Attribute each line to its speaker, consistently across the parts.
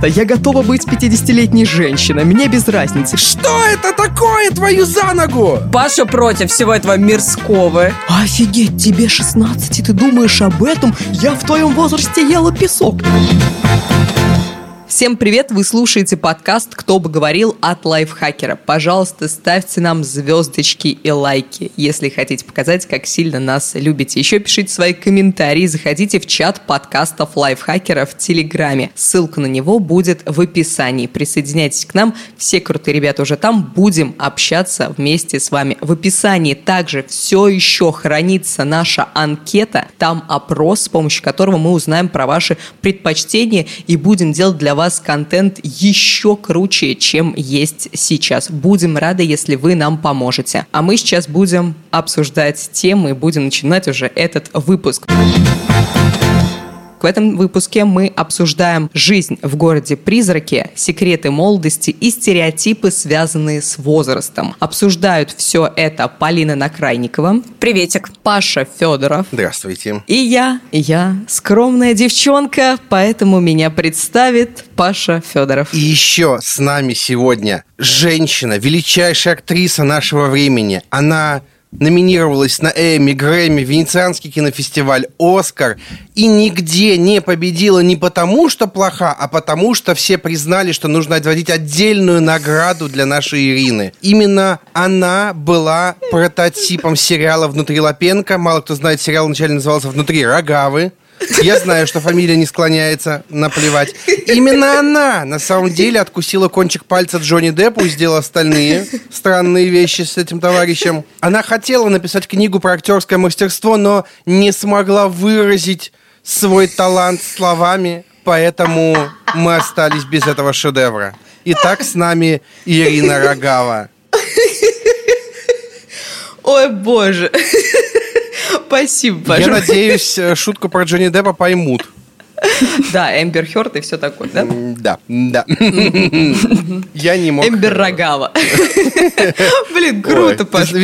Speaker 1: Да я готова быть 50-летней женщиной, мне без разницы.
Speaker 2: Что это такое, твою за ногу?
Speaker 3: Паша против всего этого мирского.
Speaker 1: Офигеть, тебе 16, и ты думаешь об этом? Я в твоем возрасте ела песок. Всем привет! Вы слушаете подкаст «Кто бы говорил» от Лайфхакера. Пожалуйста, ставьте нам звездочки и лайки, если хотите показать, как сильно нас любите. Еще пишите свои комментарии, заходите в чат подкастов Лайфхакера в Телеграме. Ссылка на него будет в описании. Присоединяйтесь к нам, все крутые ребята уже там. Будем общаться вместе с вами. В описании также все еще хранится наша анкета. Там опрос, с помощью которого мы узнаем про ваши предпочтения и будем делать для вас контент еще круче, чем есть сейчас. Будем рады, если вы нам поможете. А мы сейчас будем обсуждать темы и будем начинать уже этот выпуск. В этом выпуске мы обсуждаем жизнь в городе-призраке, секреты молодости и стереотипы, связанные с возрастом. Обсуждают все это Полина Накрайникова.
Speaker 3: Приветик.
Speaker 1: Паша Федоров.
Speaker 2: Здравствуйте.
Speaker 1: И я, я скромная девчонка, поэтому меня представит Паша Федоров.
Speaker 2: И еще с нами сегодня женщина, величайшая актриса нашего времени. Она номинировалась на Эми, Грэмми, Венецианский кинофестиваль, Оскар и нигде не победила не потому, что плоха, а потому, что все признали, что нужно отводить отдельную награду для нашей Ирины. Именно она была прототипом сериала «Внутри Лапенко». Мало кто знает, сериал вначале назывался «Внутри Рогавы». Я знаю, что фамилия не склоняется, наплевать. Именно она на самом деле откусила кончик пальца Джонни Деппу и сделала остальные странные вещи с этим товарищем. Она хотела написать книгу про актерское мастерство, но не смогла выразить свой талант словами, поэтому мы остались без этого шедевра. Итак, с нами Ирина Рогава.
Speaker 1: Ой, боже. Спасибо, Паша.
Speaker 2: Я надеюсь, э, шутку про Джонни Деппа поймут.
Speaker 1: Да, Эмбер Хёрд и все такое, да?
Speaker 2: Да, да. Я не мог...
Speaker 1: Эмбер Рогава. Блин, круто,
Speaker 2: ты,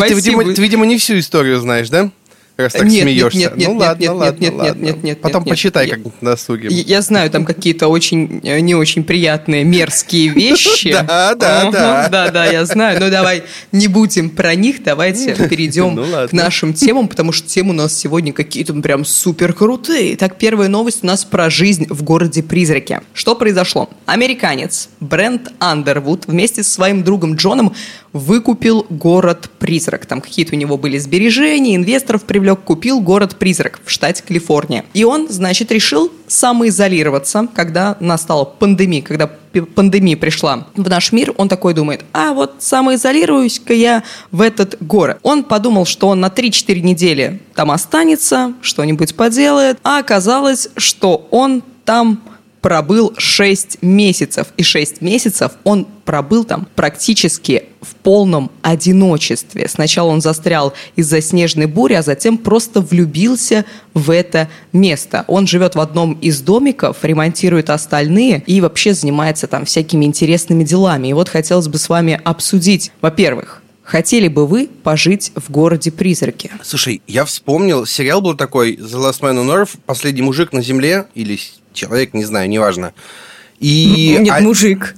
Speaker 2: видимо, не всю историю знаешь, да? Раз так
Speaker 1: Нет, нет,
Speaker 2: смеешься.
Speaker 1: нет, нет,
Speaker 2: ну
Speaker 1: нет,
Speaker 2: ладно,
Speaker 1: нет,
Speaker 2: ладно,
Speaker 1: нет, нет,
Speaker 2: ладно.
Speaker 1: нет, нет,
Speaker 2: Потом
Speaker 1: нет,
Speaker 2: почитай,
Speaker 1: нет.
Speaker 2: как на досуге.
Speaker 1: Я знаю там какие-то очень э, не очень приятные мерзкие вещи.
Speaker 2: Да, да, да.
Speaker 1: Да, да, я знаю. Но давай не будем про них, давайте перейдем
Speaker 2: Ну
Speaker 1: к нашим темам, потому что темы у нас сегодня какие-то прям супер крутые. Так, первая новость у нас про жизнь в городе-призраке. Что произошло? Американец Брент Андервуд вместе со своим другом Джоном выкупил город-призрак. Там какие-то у него были сбережения, инвесторов привлек, купил город-призрак в штате Калифорния. И он, значит, решил самоизолироваться, когда настала пандемия, когда пандемия пришла в наш мир, он такой думает, а вот самоизолируюсь-ка я в этот город. Он подумал, что он на 3-4 недели там останется, что-нибудь поделает, а оказалось, что он там пробыл 6 месяцев. И 6 месяцев он пробыл там практически в полном одиночестве. Сначала он застрял из-за снежной бури, а затем просто влюбился в это место. Он живет в одном из домиков, ремонтирует остальные и вообще занимается там всякими интересными делами. И вот хотелось бы с вами обсудить, во-первых, Хотели бы вы пожить в городе-призраке?
Speaker 2: Слушай, я вспомнил, сериал был такой The Last Man on Earth, последний мужик на земле, или человек, не знаю, неважно. И
Speaker 3: Нет,
Speaker 2: а-
Speaker 3: мужик.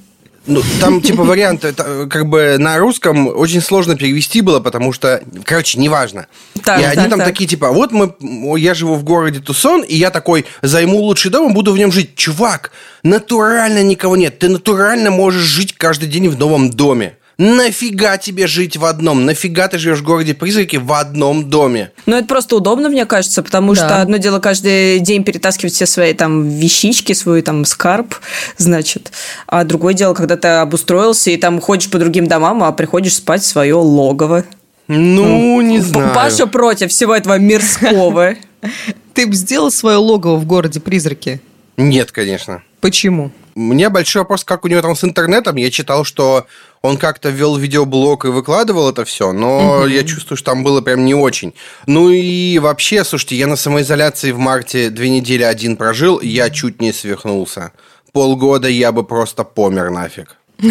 Speaker 2: Ну, там, типа, вариант, это, как бы на русском очень сложно перевести было, потому что, короче, неважно.
Speaker 3: Так,
Speaker 2: и они
Speaker 3: так,
Speaker 2: там
Speaker 3: так.
Speaker 2: такие, типа, вот мы, я живу в городе Тусон, и я такой займу лучший дом и буду в нем жить. Чувак, натурально никого нет. Ты натурально можешь жить каждый день в новом доме. Нафига тебе жить в одном? Нафига ты живешь в городе призраки в одном доме?
Speaker 3: Ну, это просто удобно, мне кажется, потому
Speaker 1: Да.
Speaker 3: что одно дело каждый день перетаскивать все свои там вещички, свой там скарб, значит, а другое дело, когда ты обустроился и там ходишь по другим домам, а приходишь спать в свое логово.
Speaker 2: Ну, не
Speaker 3: П-
Speaker 2: знаю.
Speaker 3: Паша против всего этого мирского.
Speaker 1: Ты бы сделал свое логово в городе-призраке?
Speaker 2: Нет, конечно.
Speaker 1: Почему?
Speaker 2: Меня большой вопрос, как у него там с интернетом. Я читал, что он как-то вел видеоблог и выкладывал это все, но я чувствую, что там было прям не очень. Ну и вообще, слушайте, я на самоизоляции в марте две недели один прожил, и я чуть не свихнулся. Полгода я бы просто помер нафиг.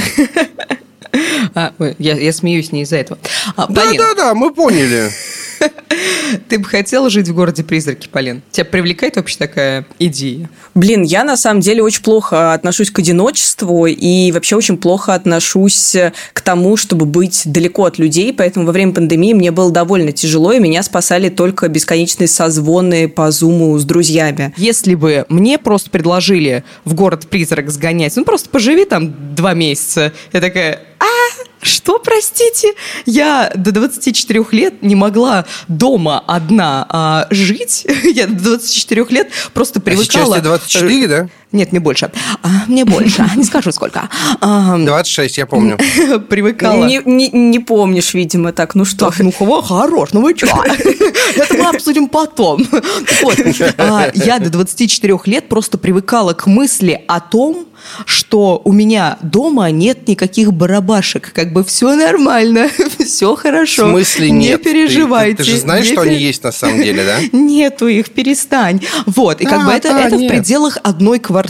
Speaker 1: А, я, я смеюсь не из-за этого. А, Полина,
Speaker 2: Да-да-да, мы поняли.
Speaker 1: Ты бы хотела жить в городе призраки, Полин? Тебя привлекает вообще такая идея?
Speaker 3: Блин, я на самом деле очень плохо отношусь к одиночеству и вообще очень плохо отношусь к тому, чтобы быть далеко от людей, поэтому во время пандемии мне было довольно тяжело, и меня спасали только бесконечные созвоны по зуму с друзьями.
Speaker 1: Если бы мне просто предложили в город-призрак сгонять, ну просто поживи там два месяца, я такая, что, простите? Я до 24 лет не могла дома одна а, жить. Я до 24 лет просто привыкала...
Speaker 2: А сейчас тебе 24, да?
Speaker 1: Нет, мне больше. А, мне больше. Не скажу сколько. А,
Speaker 2: 26, я помню.
Speaker 1: привыкала.
Speaker 3: Не, не, не помнишь, видимо, так. Ну что?
Speaker 1: Так, ну хо- хорош, ну вы что? Это мы обсудим потом. Вот. А, Я до 24 лет просто привыкала к мысли о том, что у меня дома нет никаких барабашек. Как бы все нормально, все
Speaker 2: В
Speaker 1: хорошо.
Speaker 2: смысле
Speaker 1: Не
Speaker 2: нет? Ты-
Speaker 1: переживайте.
Speaker 2: Ты, ты же знаешь,
Speaker 1: не
Speaker 2: что они есть на самом деле, да?
Speaker 1: Нету их, перестань. Вот, и как
Speaker 2: А,
Speaker 1: бы это,
Speaker 2: а,
Speaker 1: это в пределах одной квартиры.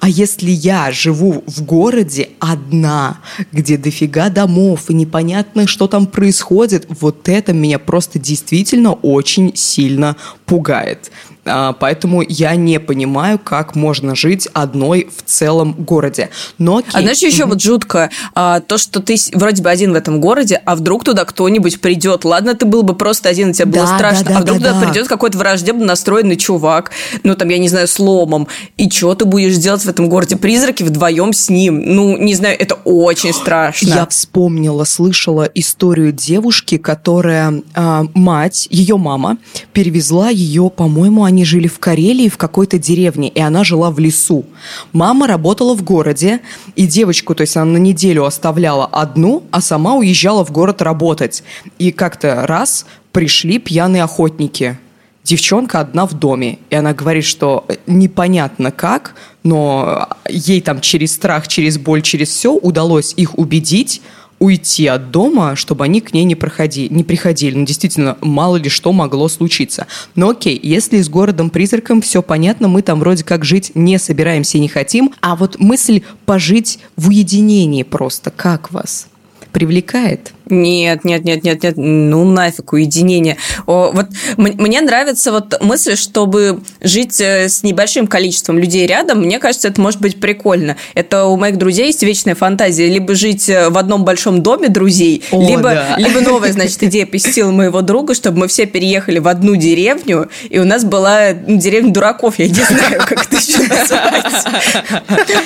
Speaker 1: А если я живу в городе одна, где дофига домов, и непонятно, что там происходит, вот это меня просто действительно очень сильно пугает. А, Поэтому я не понимаю, как можно жить одной в целом городе. Но окей.
Speaker 3: А знаешь, еще вот жутко а, то, что ты вроде бы один в этом городе, а вдруг туда кто-нибудь придет. Ладно, ты был бы просто один, и тебе было
Speaker 1: Да,
Speaker 3: страшно,
Speaker 1: да, да,
Speaker 3: а вдруг
Speaker 1: да,
Speaker 3: туда
Speaker 1: да.
Speaker 3: придет какой-то враждебно настроенный чувак, ну там, я не знаю, с ломом. И что ты будешь делать в этом городе? Призраки вдвоем с ним. Ну, не знаю, это очень страшно.
Speaker 1: Я вспомнила, слышала историю девушки, которая а, мать, ее мама, перевезла ее, по-моему, они жили в Карелии, в какой-то деревне, и она жила в лесу. Мама работала в городе, и девочку, то есть она на неделю оставляла одну, а сама уезжала в город работать. И как-то раз пришли пьяные охотники. Девчонка одна в доме, и она говорит, что непонятно как, но ей там через страх, через боль, через все удалось их убедить уйти от дома, чтобы они к ней не, проходи, не приходили. Ну, действительно, мало ли что могло случиться. Но окей, если с городом-призраком все понятно, мы там вроде как жить не собираемся и не хотим, а вот мысль пожить в уединении просто, как вас? Привлекает?
Speaker 3: Нет, нет, нет, нет, нет, ну нафиг, уединение. О, вот мне нравится вот мысль, чтобы жить э, с небольшим количеством людей рядом, мне кажется, это может быть прикольно. Это у моих друзей есть вечная фантазия, либо жить э, в одном большом доме друзей,
Speaker 1: О,
Speaker 3: либо,
Speaker 1: да.
Speaker 3: либо новая, значит, идея посетила моего друга, чтобы мы все переехали в одну деревню, и у нас была ну, деревня дураков, я не знаю, как это еще назвать.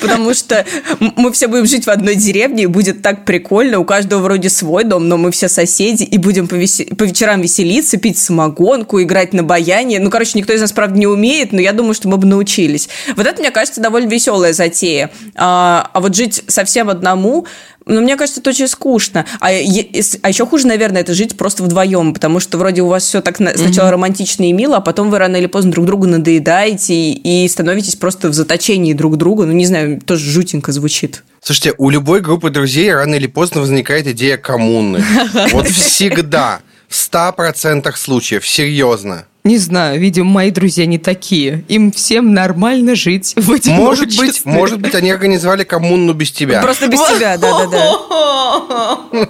Speaker 3: Потому что мы все будем жить в одной деревне, и будет так прикольно, у каждого вроде свой дом, но мы все соседи, и будем по, весе- по вечерам веселиться, пить самогонку, играть на баяне. Ну, короче, никто из нас, правда, не умеет, но я думаю, что мы бы научились. Вот это, мне кажется, довольно веселая затея. А, а вот жить совсем одному, ну, мне кажется, это очень скучно. А, е- а еще хуже, наверное, это жить просто вдвоем, потому что вроде у вас все так на- сначала романтично и мило, а потом вы рано или поздно друг другу надоедаете и, и становитесь просто в заточении друг друга. Ну, не знаю, тоже жутенько звучит.
Speaker 2: Слушайте, у любой группы друзей рано или поздно возникает идея коммуны. Вот всегда. В 100% случаев. Серьезно.
Speaker 1: Не знаю, видимо, мои друзья не такие. Им всем нормально жить в одиночестве.
Speaker 2: Может быть, может быть, они организовали коммуну без тебя.
Speaker 3: Просто без тебя, да-да-да.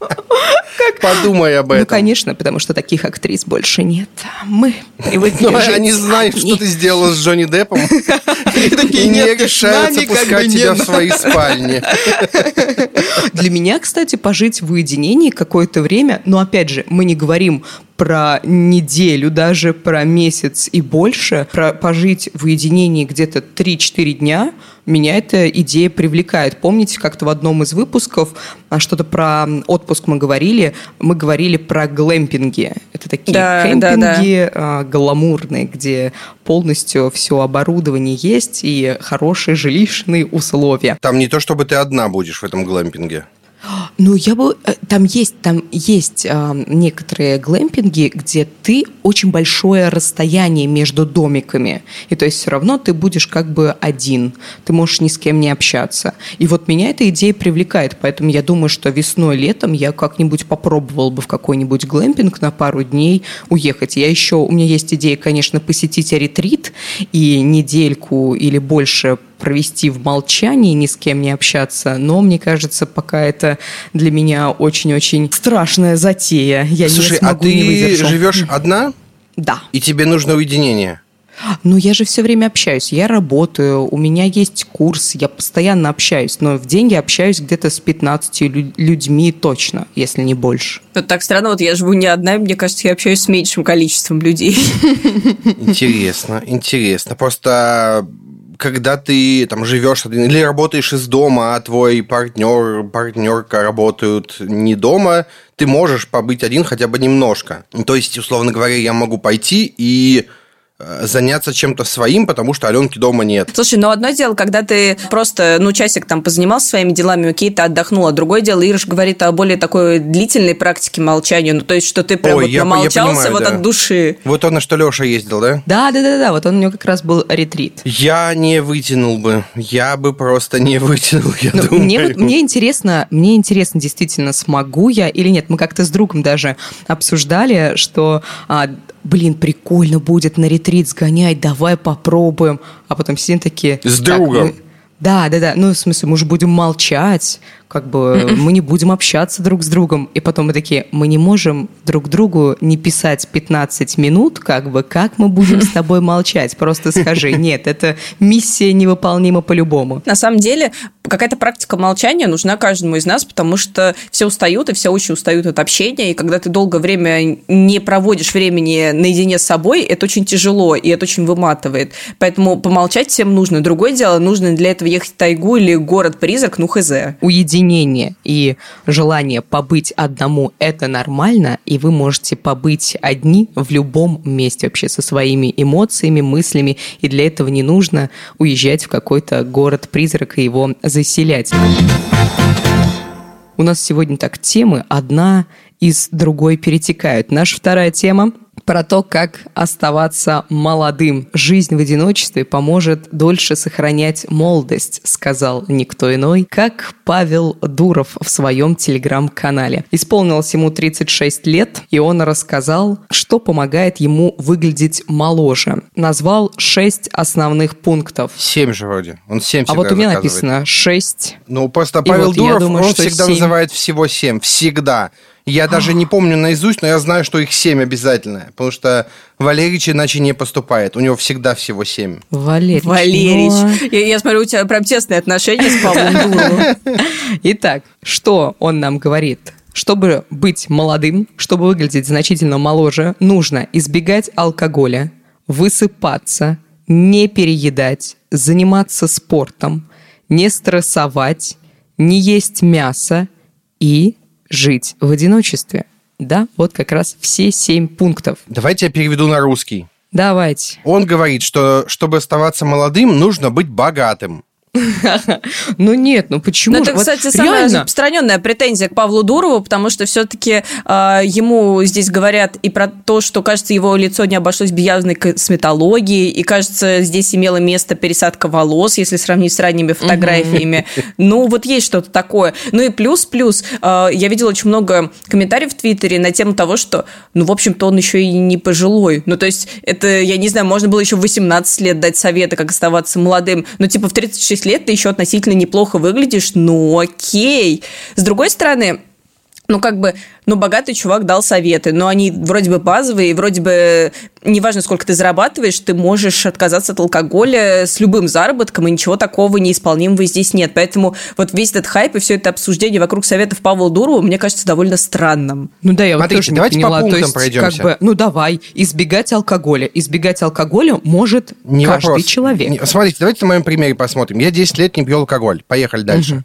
Speaker 2: Подумай об
Speaker 1: Ну,
Speaker 2: этом.
Speaker 1: конечно, потому что таких актрис больше нет. Мы привыкли
Speaker 2: Но
Speaker 1: жить
Speaker 2: они знают, что ты сделала с Джонни Деппом, и не
Speaker 1: «Нет, ты с
Speaker 2: решаются
Speaker 1: как
Speaker 2: пускать тебя в
Speaker 1: надо».
Speaker 2: свои спальни.
Speaker 1: Для меня, кстати, пожить в уединении какое-то время, но опять же, мы не говорим про неделю, даже про месяц и больше, про пожить в уединении где-то 3-4 дня, меня эта идея привлекает. Помните, как-то в одном из выпусков а, что-то про отпуск мы говорили, мы говорили про глэмпинги. Это такие
Speaker 3: Да, да,
Speaker 1: кемпинги а, гламурные, где полностью все оборудование есть и хорошие жилищные условия.
Speaker 2: Там не то, чтобы ты одна будешь в этом глэмпинге.
Speaker 1: Ну, я бы... э, Там есть, там есть а, некоторые глэмпинги, где ты очень большое расстояние между домиками. И то есть все равно ты будешь как бы один. Ты можешь ни с кем не общаться. И вот меня эта идея привлекает. Поэтому я думаю, что весной, летом я как-нибудь попробовал бы в какой-нибудь глэмпинг на пару дней уехать. Я еще... У меня есть идея, конечно, посетить ретрит и недельку или больше провести в молчании, ни с кем не общаться, но мне кажется, пока это для меня очень-очень страшная затея. Я
Speaker 2: Слушай,
Speaker 1: не смогу,
Speaker 2: а ты
Speaker 1: не выдержу.
Speaker 2: живешь одна,
Speaker 1: Да.
Speaker 2: и тебе нужно уединение?
Speaker 1: Ну, я же все время общаюсь, я работаю, у меня есть курс, я постоянно общаюсь, но в день я общаюсь где-то с 15 лю- людьми точно, если не больше.
Speaker 3: Вот так странно, вот я живу не одна, и мне кажется, я общаюсь с меньшим количеством людей.
Speaker 2: Интересно, интересно. Просто когда ты там живешь или работаешь из дома, а твой партнер, партнерка работают не дома, ты можешь побыть один хотя бы немножко. То есть, условно говоря, я могу пойти и заняться чем-то своим, потому что Аленки дома нет.
Speaker 3: Слушай, ну одно дело, когда ты просто, ну, часик там позанимался своими делами, окей, ты отдохнула. Другое дело, Ириш говорит о более такой длительной практике молчания. Ну, то есть, что ты прям
Speaker 2: Ой,
Speaker 3: вот
Speaker 2: я по- я
Speaker 3: намолчался
Speaker 2: понимаю,
Speaker 3: вот
Speaker 2: да.
Speaker 3: от души.
Speaker 2: Вот то, на что Леша ездил, да?
Speaker 1: Да, да, да, да, вот он у него как раз был ретрит.
Speaker 2: Я не вытянул бы. Я бы просто не вытянул, я
Speaker 1: Ну,
Speaker 2: думаю.
Speaker 1: мне, вот- мне интересно, мне интересно, действительно, смогу я или нет. Мы как-то с другом даже обсуждали, что, а, блин, прикольно будет на ретрит сгонять, давай попробуем. А потом сидим такие...
Speaker 2: С
Speaker 1: «Так,
Speaker 2: другом?»
Speaker 1: мы- Да, да, да. Ну, в смысле, мы же будем молчать, как бы мы не будем общаться друг с другом. И потом мы такие, мы не можем друг другу не писать 15 минут, как бы, как мы будем с тобой молчать? Просто скажи. Нет, это миссия невыполнима по-любому.
Speaker 3: На самом деле, какая-то практика молчания нужна каждому из нас, потому что все устают, и все очень устают от общения, и когда ты долгое время не проводишь времени наедине с собой, это очень тяжело, и это очень выматывает. Поэтому помолчать всем нужно. Другое дело, нужно для этого ехать в тайгу или город-призрак, ну хз.
Speaker 1: уединение и желание побыть одному – это нормально, и вы можете побыть одни в любом месте вообще со своими эмоциями, мыслями, и для этого не нужно уезжать в какой-то город-призрак и его заселять. У нас сегодня так темы одна из другой перетекают. Наша вторая тема про то, как оставаться молодым. Жизнь в одиночестве поможет дольше сохранять молодость, сказал никто иной, как Павел Дуров в своем телеграм-канале. Исполнилось ему 36 лет, и он рассказал, что помогает ему выглядеть моложе. Назвал 6 основных пунктов.
Speaker 2: Семь же вроде. Он семь
Speaker 1: А вот у меня
Speaker 2: заказывает.
Speaker 1: написано 6
Speaker 2: Ну, просто
Speaker 1: И
Speaker 2: Павел
Speaker 1: вот я
Speaker 2: Дуров,
Speaker 1: думаю,
Speaker 2: он всегда
Speaker 1: семь.
Speaker 2: называет всего семь. Всегда. Я даже не помню наизусть, но я знаю, что их семь обязательно. Потому что Валерич иначе не поступает. У него всегда всего семь.
Speaker 1: Валерич.
Speaker 3: Валерич.
Speaker 1: ну,
Speaker 3: Я, я смотрю, у тебя прям тесные отношения с Павлом Дуровым.
Speaker 1: Итак, что он нам говорит? Чтобы быть молодым, чтобы выглядеть значительно моложе, нужно избегать алкоголя, высыпаться, не переедать, заниматься спортом, не стрессовать, не есть мясо и жить в одиночестве. Да, вот как раз все семь пунктов.
Speaker 2: Давайте я переведу на русский.
Speaker 1: Давайте.
Speaker 2: Он говорит, что чтобы оставаться молодым, нужно быть богатым.
Speaker 1: Ну нет, ну почему?
Speaker 3: Ну, это, кстати, самая распространенная претензия к Павлу Дурову, потому что все-таки ему здесь говорят и про то, что, кажется, его лицо не обошлось без явной косметологии, и, кажется, здесь имела место пересадка волос, если сравнить с ранними фотографиями. Ну, вот есть что-то такое. Ну и плюс-плюс, я видела очень много комментариев в Твиттере на тему того, что, ну, в общем-то, он еще и не пожилой. Ну, то есть, это, я не знаю, можно было еще в 18 лет дать советы, как оставаться молодым, но, типа, в 36 лет ты еще относительно неплохо выглядишь, ну, окей. С другой стороны, ну, как бы, ну, богатый чувак дал советы, но они вроде бы базовые, и вроде бы, неважно, сколько ты зарабатываешь, ты можешь отказаться от алкоголя с любым заработком, и ничего такого неисполнимого здесь нет. Поэтому вот весь этот хайп и все это обсуждение вокруг советов Павла Дурова мне кажется довольно странным.
Speaker 1: Ну да, я вот
Speaker 2: Смотрите,
Speaker 1: тоже не
Speaker 2: давайте по
Speaker 1: поняла.
Speaker 2: пунктам
Speaker 1: То есть,
Speaker 2: пройдемся.
Speaker 1: как бы, ну давай, избегать алкоголя. Избегать алкоголя может
Speaker 2: Не
Speaker 1: каждый
Speaker 2: вопрос.
Speaker 1: человек.
Speaker 2: Не- смотрите, давайте на моем примере посмотрим. Я 10 лет не пью алкоголь. Поехали дальше.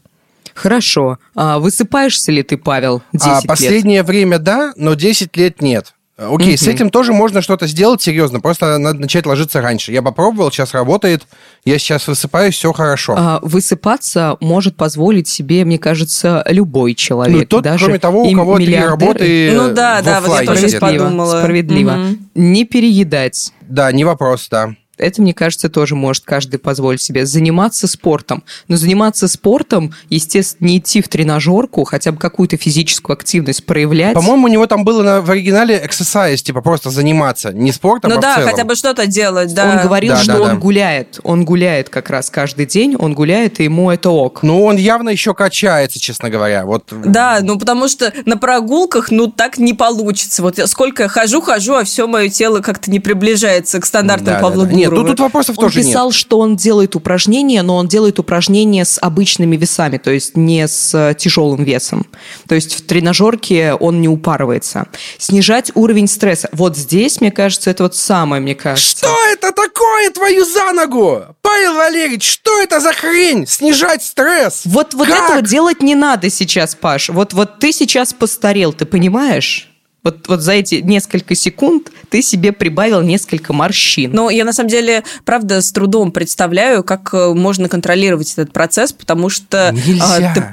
Speaker 1: Хорошо. А высыпаешься ли ты, Павел, 10
Speaker 2: А
Speaker 1: лет?
Speaker 2: последнее время да, но 10 лет нет. Окей, с этим тоже можно что-то сделать серьезно. Просто надо начать ложиться раньше. Я попробовал, сейчас работает. Я сейчас высыпаюсь, все хорошо.
Speaker 1: А, высыпаться может позволить себе, мне кажется, любой человек.
Speaker 2: Ну, тот,
Speaker 1: даже
Speaker 2: кроме того, у
Speaker 1: и
Speaker 2: кого три работы
Speaker 3: Ну да,
Speaker 2: в
Speaker 3: да, вот я тоже подумала.
Speaker 1: Справедливо.
Speaker 3: Мгм.
Speaker 1: Не переедать.
Speaker 2: Да, не вопрос, да.
Speaker 1: Это, мне кажется, тоже может каждый позволить себе. Заниматься спортом. Но заниматься спортом, естественно, не идти в тренажерку, хотя бы какую-то физическую активность проявлять.
Speaker 2: По-моему, у него там было на, в оригинале exercise, типа просто заниматься. Не спортом,
Speaker 3: Ну
Speaker 2: а в
Speaker 3: да,
Speaker 2: целом.
Speaker 3: хотя бы что-то делать, да.
Speaker 1: Он говорил,
Speaker 2: Да,
Speaker 1: что
Speaker 2: да,
Speaker 1: он
Speaker 2: да.
Speaker 1: гуляет. Он гуляет как раз каждый день, он гуляет, и ему это ок.
Speaker 2: Ну, он явно еще качается, честно говоря. Вот.
Speaker 3: Да, ну потому что на прогулках, ну так не получится. Вот я сколько я хожу, хожу, а все мое тело как-то не приближается к стандартам
Speaker 2: Да, да,
Speaker 3: Павла
Speaker 2: да. Нет,
Speaker 3: Дурова.
Speaker 2: ну тут вопросов
Speaker 1: Он
Speaker 2: тоже
Speaker 1: писал,
Speaker 2: нет.
Speaker 1: что он делает упражнения, но он делает упражнения с обычными весами, то есть не с э, тяжелым весом. То есть в тренажерке он не упарывается. Снижать уровень стресса. Вот здесь, мне кажется, это вот самое, мне кажется.
Speaker 2: Что это такое, твою за ногу? Павел Валерьевич, что это за хрень? Снижать стресс?
Speaker 1: Вот, вот
Speaker 2: Как?
Speaker 1: этого делать не надо сейчас, Паш. Вот, вот ты сейчас постарел, ты понимаешь? Вот, вот за эти несколько секунд ты себе прибавил несколько морщин.
Speaker 3: Ну, я на самом деле, правда, с трудом представляю, как э, можно контролировать этот процесс, потому что
Speaker 2: Нельзя.
Speaker 3: а, ты,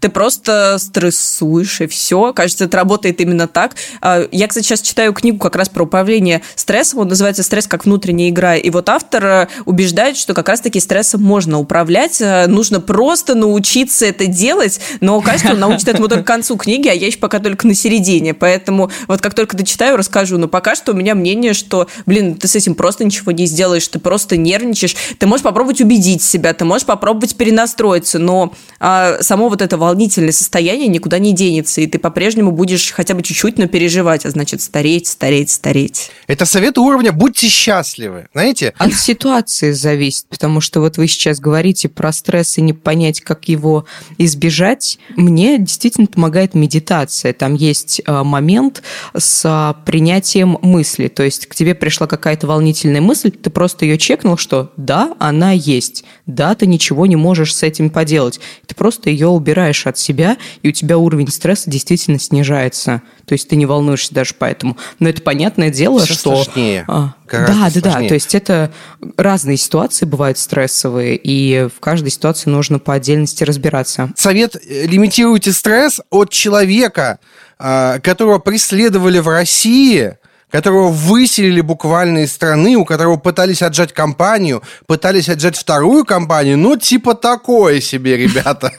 Speaker 3: ты просто стрессуешь, и все. Кажется, это работает именно так. А, Я, кстати, сейчас читаю книгу как раз про управление стрессом. Он называется «Стресс как внутренняя игра». И вот автор э, убеждает, что как раз-таки стрессом можно управлять. Э, Нужно просто научиться это делать. Но, кажется, он научит этому только к концу книги, а я еще пока только на середине. Поэтому вот как только дочитаю, расскажу. Но пока что у меня мнение, что, блин, ты с этим просто ничего не сделаешь, ты просто нервничаешь. Ты можешь попробовать убедить себя, ты можешь попробовать перенастроиться, но а, само вот это волнительное состояние никуда не денется, и ты по-прежнему будешь хотя бы чуть-чуть, но переживать, а значит стареть, стареть, стареть.
Speaker 2: Это совет уровня «будьте счастливы». Знаете,
Speaker 1: От ситуации зависит, потому что вот вы сейчас говорите про стресс и не понять, как его избежать. Мне действительно помогает медитация. Там есть э, момент с а, принятием мысли. То есть к тебе пришла какая-то волнительная мысль, ты просто ее чекнул, что да, она есть. Да, ты ничего не можешь с этим поделать. Ты просто ее убираешь от себя, и у тебя уровень стресса действительно снижается. То есть ты не волнуешься даже поэтому. Но это понятное дело,
Speaker 2: Всё
Speaker 1: что...
Speaker 2: сложнее.
Speaker 1: А, да, да, да. То есть это разные ситуации бывают стрессовые, и в каждой ситуации нужно по отдельности разбираться.
Speaker 2: совет э, лимитируйте стресс от человека, а, которого преследовали в России, которого выселили буквально из страны, у которого пытались отжать компанию, пытались отжать вторую компанию. Ну, типа такое себе, ребята.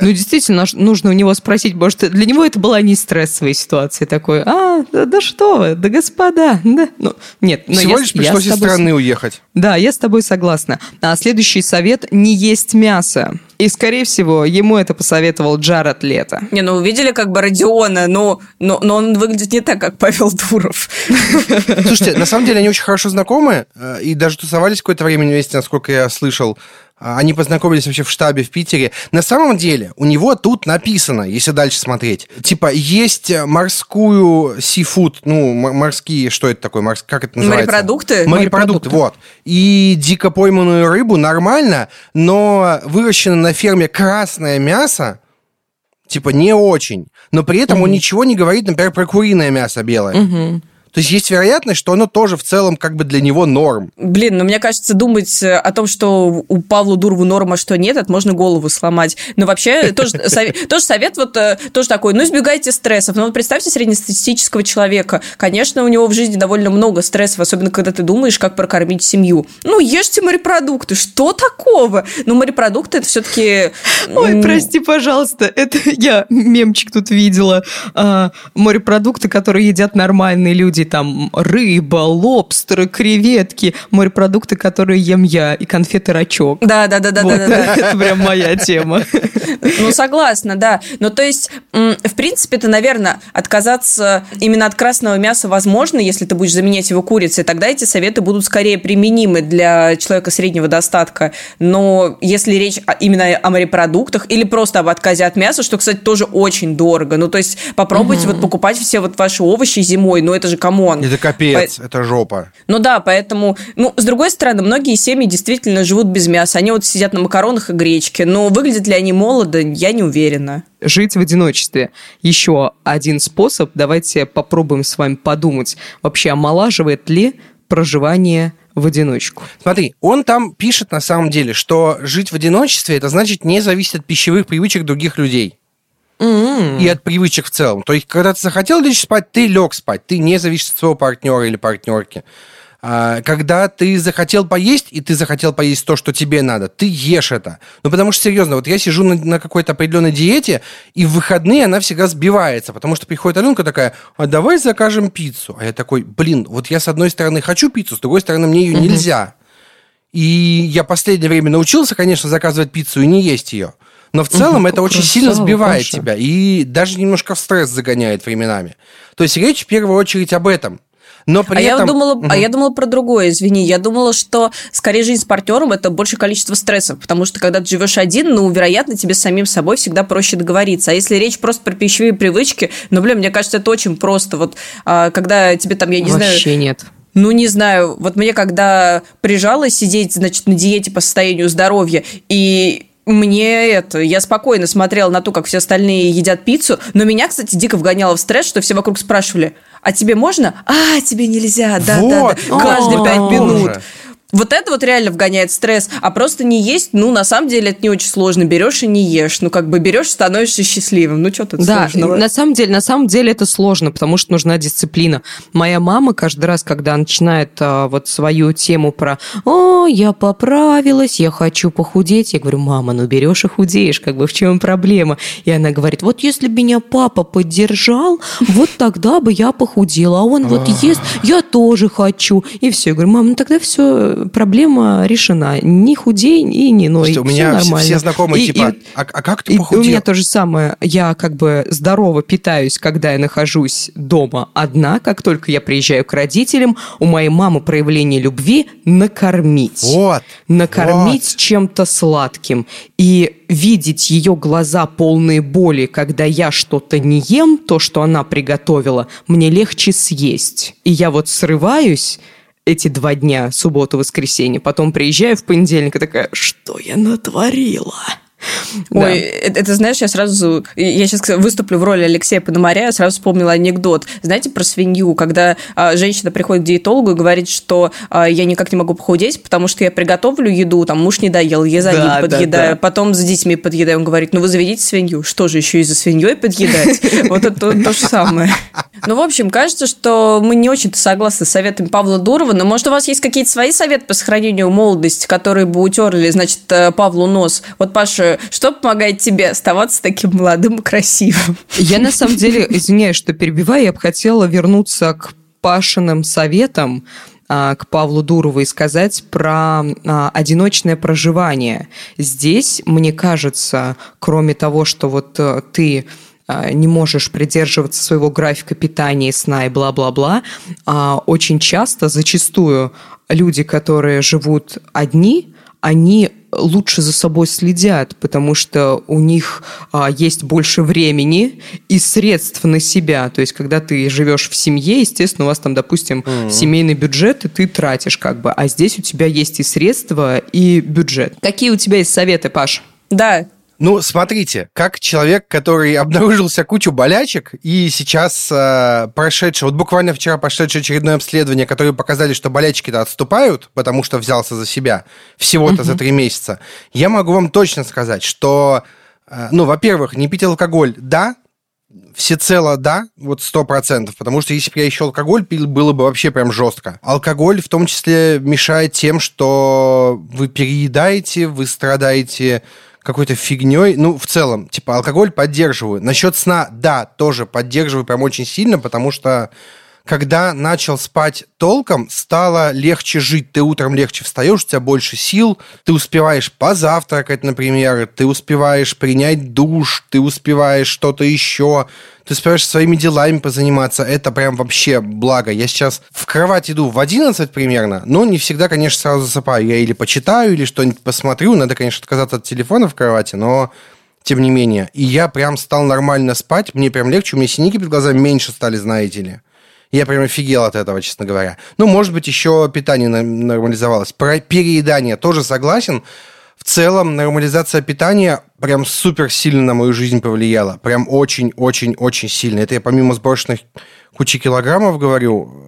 Speaker 1: Ну, действительно, нужно у него спросить, может, для него это была не стрессовая ситуация такой, а, да, да что вы, да господа, да. Ну, нет, но
Speaker 2: Всего
Speaker 1: я,
Speaker 2: лишь
Speaker 1: я
Speaker 2: пришлось из
Speaker 1: тобой с-
Speaker 2: страны уехать.
Speaker 1: Да, я с тобой согласна. А следующий совет – не есть мясо. И, скорее всего, ему это посоветовал Джаред Лето.
Speaker 3: Не, ну увидели как бы Родиона, но, но, но он выглядит не так, как Павел Дуров.
Speaker 2: Слушайте, на самом деле они очень хорошо знакомы э, и даже тусовались какое-то время вместе, насколько я слышал. А, Они познакомились вообще в штабе в Питере. На самом деле у него тут написано, если дальше смотреть, типа есть э, морскую сифуд, ну морские, что это такое, морс- как это называется?
Speaker 3: Морепродукты?
Speaker 2: Морепродукты,
Speaker 1: Морепродукты.
Speaker 2: вот. И дико пойманную рыбу нормально, но выращено на ферме красное мясо, типа не очень. Но при этом он ничего не говорит, например, про куриное мясо белое. То есть есть вероятность, что оно тоже в целом как бы для него норм.
Speaker 3: Блин, ну мне кажется, думать э, о том, что у Павла Дурову норма, что нет, это можно голову сломать. Но вообще тоже совет, тоже совет вот э, тоже такой, ну избегайте стрессов. Ну вот представьте среднестатистического человека. Конечно, у него в жизни довольно много стрессов, особенно когда ты думаешь, как прокормить семью. Ну ешьте морепродукты, что такого? Ну морепродукты это все-таки...
Speaker 1: Ой, прости, пожалуйста, это я мемчик тут видела. А, морепродукты, которые едят нормальные люди, там рыба, лобстеры, креветки, морепродукты, которые ем я, и конфеты рачок.
Speaker 3: Да, да, да, да,
Speaker 1: Вот,
Speaker 3: да, да.
Speaker 1: Это прям моя тема.
Speaker 3: Ну, согласна, да. Ну, то есть, в принципе-то, наверное, отказаться именно от красного мяса возможно, если ты будешь заменять его курицей, тогда эти советы будут скорее применимы для человека среднего достатка. Но если речь именно о морепродуктах или просто об отказе от мяса, что, кстати, тоже очень дорого. Ну, то есть, попробуйте вот покупать все вот ваши овощи зимой, ну, это же come on.
Speaker 2: Это капец, это жопа.
Speaker 3: Ну да, поэтому, ну, с другой стороны, многие семьи действительно живут без мяса. Они вот сидят на макаронах и гречке, но выглядят ли они молодо, я не уверена.
Speaker 1: Жить в одиночестве. Еще один способ. Давайте попробуем с вами подумать, вообще омолаживает ли проживание в одиночку.
Speaker 2: Смотри, он там пишет на самом деле, что жить в одиночестве, это значит не зависит от пищевых привычек других людей. И от привычек в целом. То есть, когда ты захотел лечь спать, ты лег спать. Ты не зависишь от своего партнера или партнерки. А, когда ты захотел поесть, и ты захотел поесть то, что тебе надо, ты ешь это. Ну, потому что, серьезно, вот я сижу на, на какой-то определенной диете, и в выходные она всегда сбивается, потому что приходит Аленка такая, а давай закажем пиццу. А я такой, блин, вот я с одной стороны хочу пиццу, с другой стороны мне ее угу. нельзя. И я последнее время научился, конечно, заказывать пиццу и не есть ее. Но в целом угу, это очень сильно сбивает Паша. тебя и даже немножко в стресс загоняет временами. То есть речь в первую очередь об этом. Но при
Speaker 3: а,
Speaker 2: этом...
Speaker 3: я думала, угу. а я думала про другое, извини. Я думала, что скорее жизнь с партнером это большее количество стрессов, потому что когда ты живешь один, ну, вероятно, тебе с самим собой всегда проще договориться. А если речь просто про пищевые привычки, ну, блин, мне кажется, это очень просто. Вот а, когда тебе там, я не
Speaker 1: Вообще
Speaker 3: знаю...
Speaker 1: Вообще нет.
Speaker 3: Ну, не знаю, вот мне когда прижалось сидеть, значит, на диете по состоянию здоровья, и мне это, я спокойно смотрела на то, как все остальные едят пиццу, но меня, кстати, дико вгоняло в стресс, что все вокруг спрашивали, а тебе можно? А, тебе нельзя, да, вот. да, да, каждые пять минут. Вот это вот реально вгоняет стресс. А просто не есть, ну, на самом деле, это не очень сложно. Берешь и не ешь. Ну, как бы берешь, становишься счастливым. Ну, что тут
Speaker 1: да, сложного? на самом деле, на самом деле это сложно, потому что нужна дисциплина. Моя мама каждый раз, когда начинает а, вот свою тему про «О, я поправилась, я хочу похудеть», я говорю, мама, ну берешь и худеешь, как бы в чем проблема? И она говорит, вот если бы меня папа поддержал, вот тогда бы я похудела, а он вот ест, я тоже хочу. И все. Я говорю, мама, ну тогда все проблема решена. Ни худей и ни ной.
Speaker 2: У меня нормально. все знакомые и, типа, и, а, а как ты похудел?
Speaker 1: у меня то же самое. Я как бы здорово питаюсь, когда я нахожусь дома одна. Как только я приезжаю к родителям, у моей мамы проявление любви накормить.
Speaker 2: Вот.
Speaker 1: Накормить вот. чем-то сладким. И видеть ее глаза полные боли, когда я что-то не ем, то, что она приготовила, мне легче съесть. И я вот срываюсь эти два дня, субботу-воскресенье. Потом приезжаю в понедельник и такая, что я натворила?
Speaker 3: Ой, это, это знаешь, я сразу, я сейчас выступлю в роли Алексея Пономаря, я сразу вспомнила анекдот. Знаете, про свинью, когда а, женщина приходит к диетологу и говорит, что а, я никак не могу похудеть, потому что я приготовлю еду, там муж не доел, я за да, ним подъедаю, да, да. потом за детьми подъедаю. Он говорит, ну вы заведите свинью. Что же, еще и за свиньей подъедать? Вот это то же самое. Ну, в общем, кажется, что мы не очень-то согласны с советами Павла Дурова, но может у вас есть какие-то свои советы по сохранению молодости, которые бы утерли, значит, э, Павлу нос? Вот, Паша, что помогает тебе оставаться таким молодым и красивым?
Speaker 1: Я на самом деле, извиняюсь, что перебиваю, я бы хотела вернуться к Пашиным советам, а, к Павлу Дурову и сказать про а, одиночное проживание. Здесь, мне кажется, кроме того, что вот э, ты а, не можешь придерживаться своего графика питания, сна и бла-бла-бла, очень часто, зачастую, люди, которые живут одни, они лучше за собой следят, потому что у них а, есть больше времени и средств на себя. То есть, когда ты живешь в семье, естественно, у вас там, допустим, mm-hmm. семейный бюджет, и ты тратишь как бы. А здесь у тебя есть и средства, и бюджет. Какие у тебя есть советы, Паш?
Speaker 3: Да,
Speaker 2: ну, смотрите, как человек, который обнаружился кучу болячек, и сейчас э, прошедший, вот буквально вчера прошедшее очередное обследование, которое показали, что болячки-то отступают, потому что взялся за себя всего-то угу. за три месяца, я могу вам точно сказать, что, э, ну, во-первых, не пить алкоголь, да, всецело да, вот сто процентов, потому что если бы я еще алкоголь пил, было бы вообще прям жестко. Алкоголь в том числе мешает тем, что вы переедаете, вы страдаете какой-то фигней. Ну, в целом, типа, алкоголь поддерживаю. Насчет сна, да, тоже поддерживаю прям очень сильно, потому что когда начал спать толком, стало легче жить. Ты утром легче встаешь, у тебя больше сил, ты успеваешь позавтракать, например, ты успеваешь принять душ, ты успеваешь что-то еще, ты успеваешь своими делами позаниматься. Это прям вообще благо. Я сейчас в кровать иду в 11 примерно, но не всегда, конечно, сразу засыпаю. Я или почитаю, или что-нибудь посмотрю. Надо, конечно, отказаться от телефона в кровати, но тем не менее. И я прям стал нормально спать, мне прям легче, у меня синяки перед глазами меньше стали, знаете ли. Я прям офигел от этого, честно говоря. Ну, может быть, еще питание нормализовалось. Про переедание тоже согласен. В целом, нормализация питания прям супер сильно на мою жизнь повлияла. Прям очень-очень-очень сильно. Это я помимо сброшенных кучи килограммов говорю,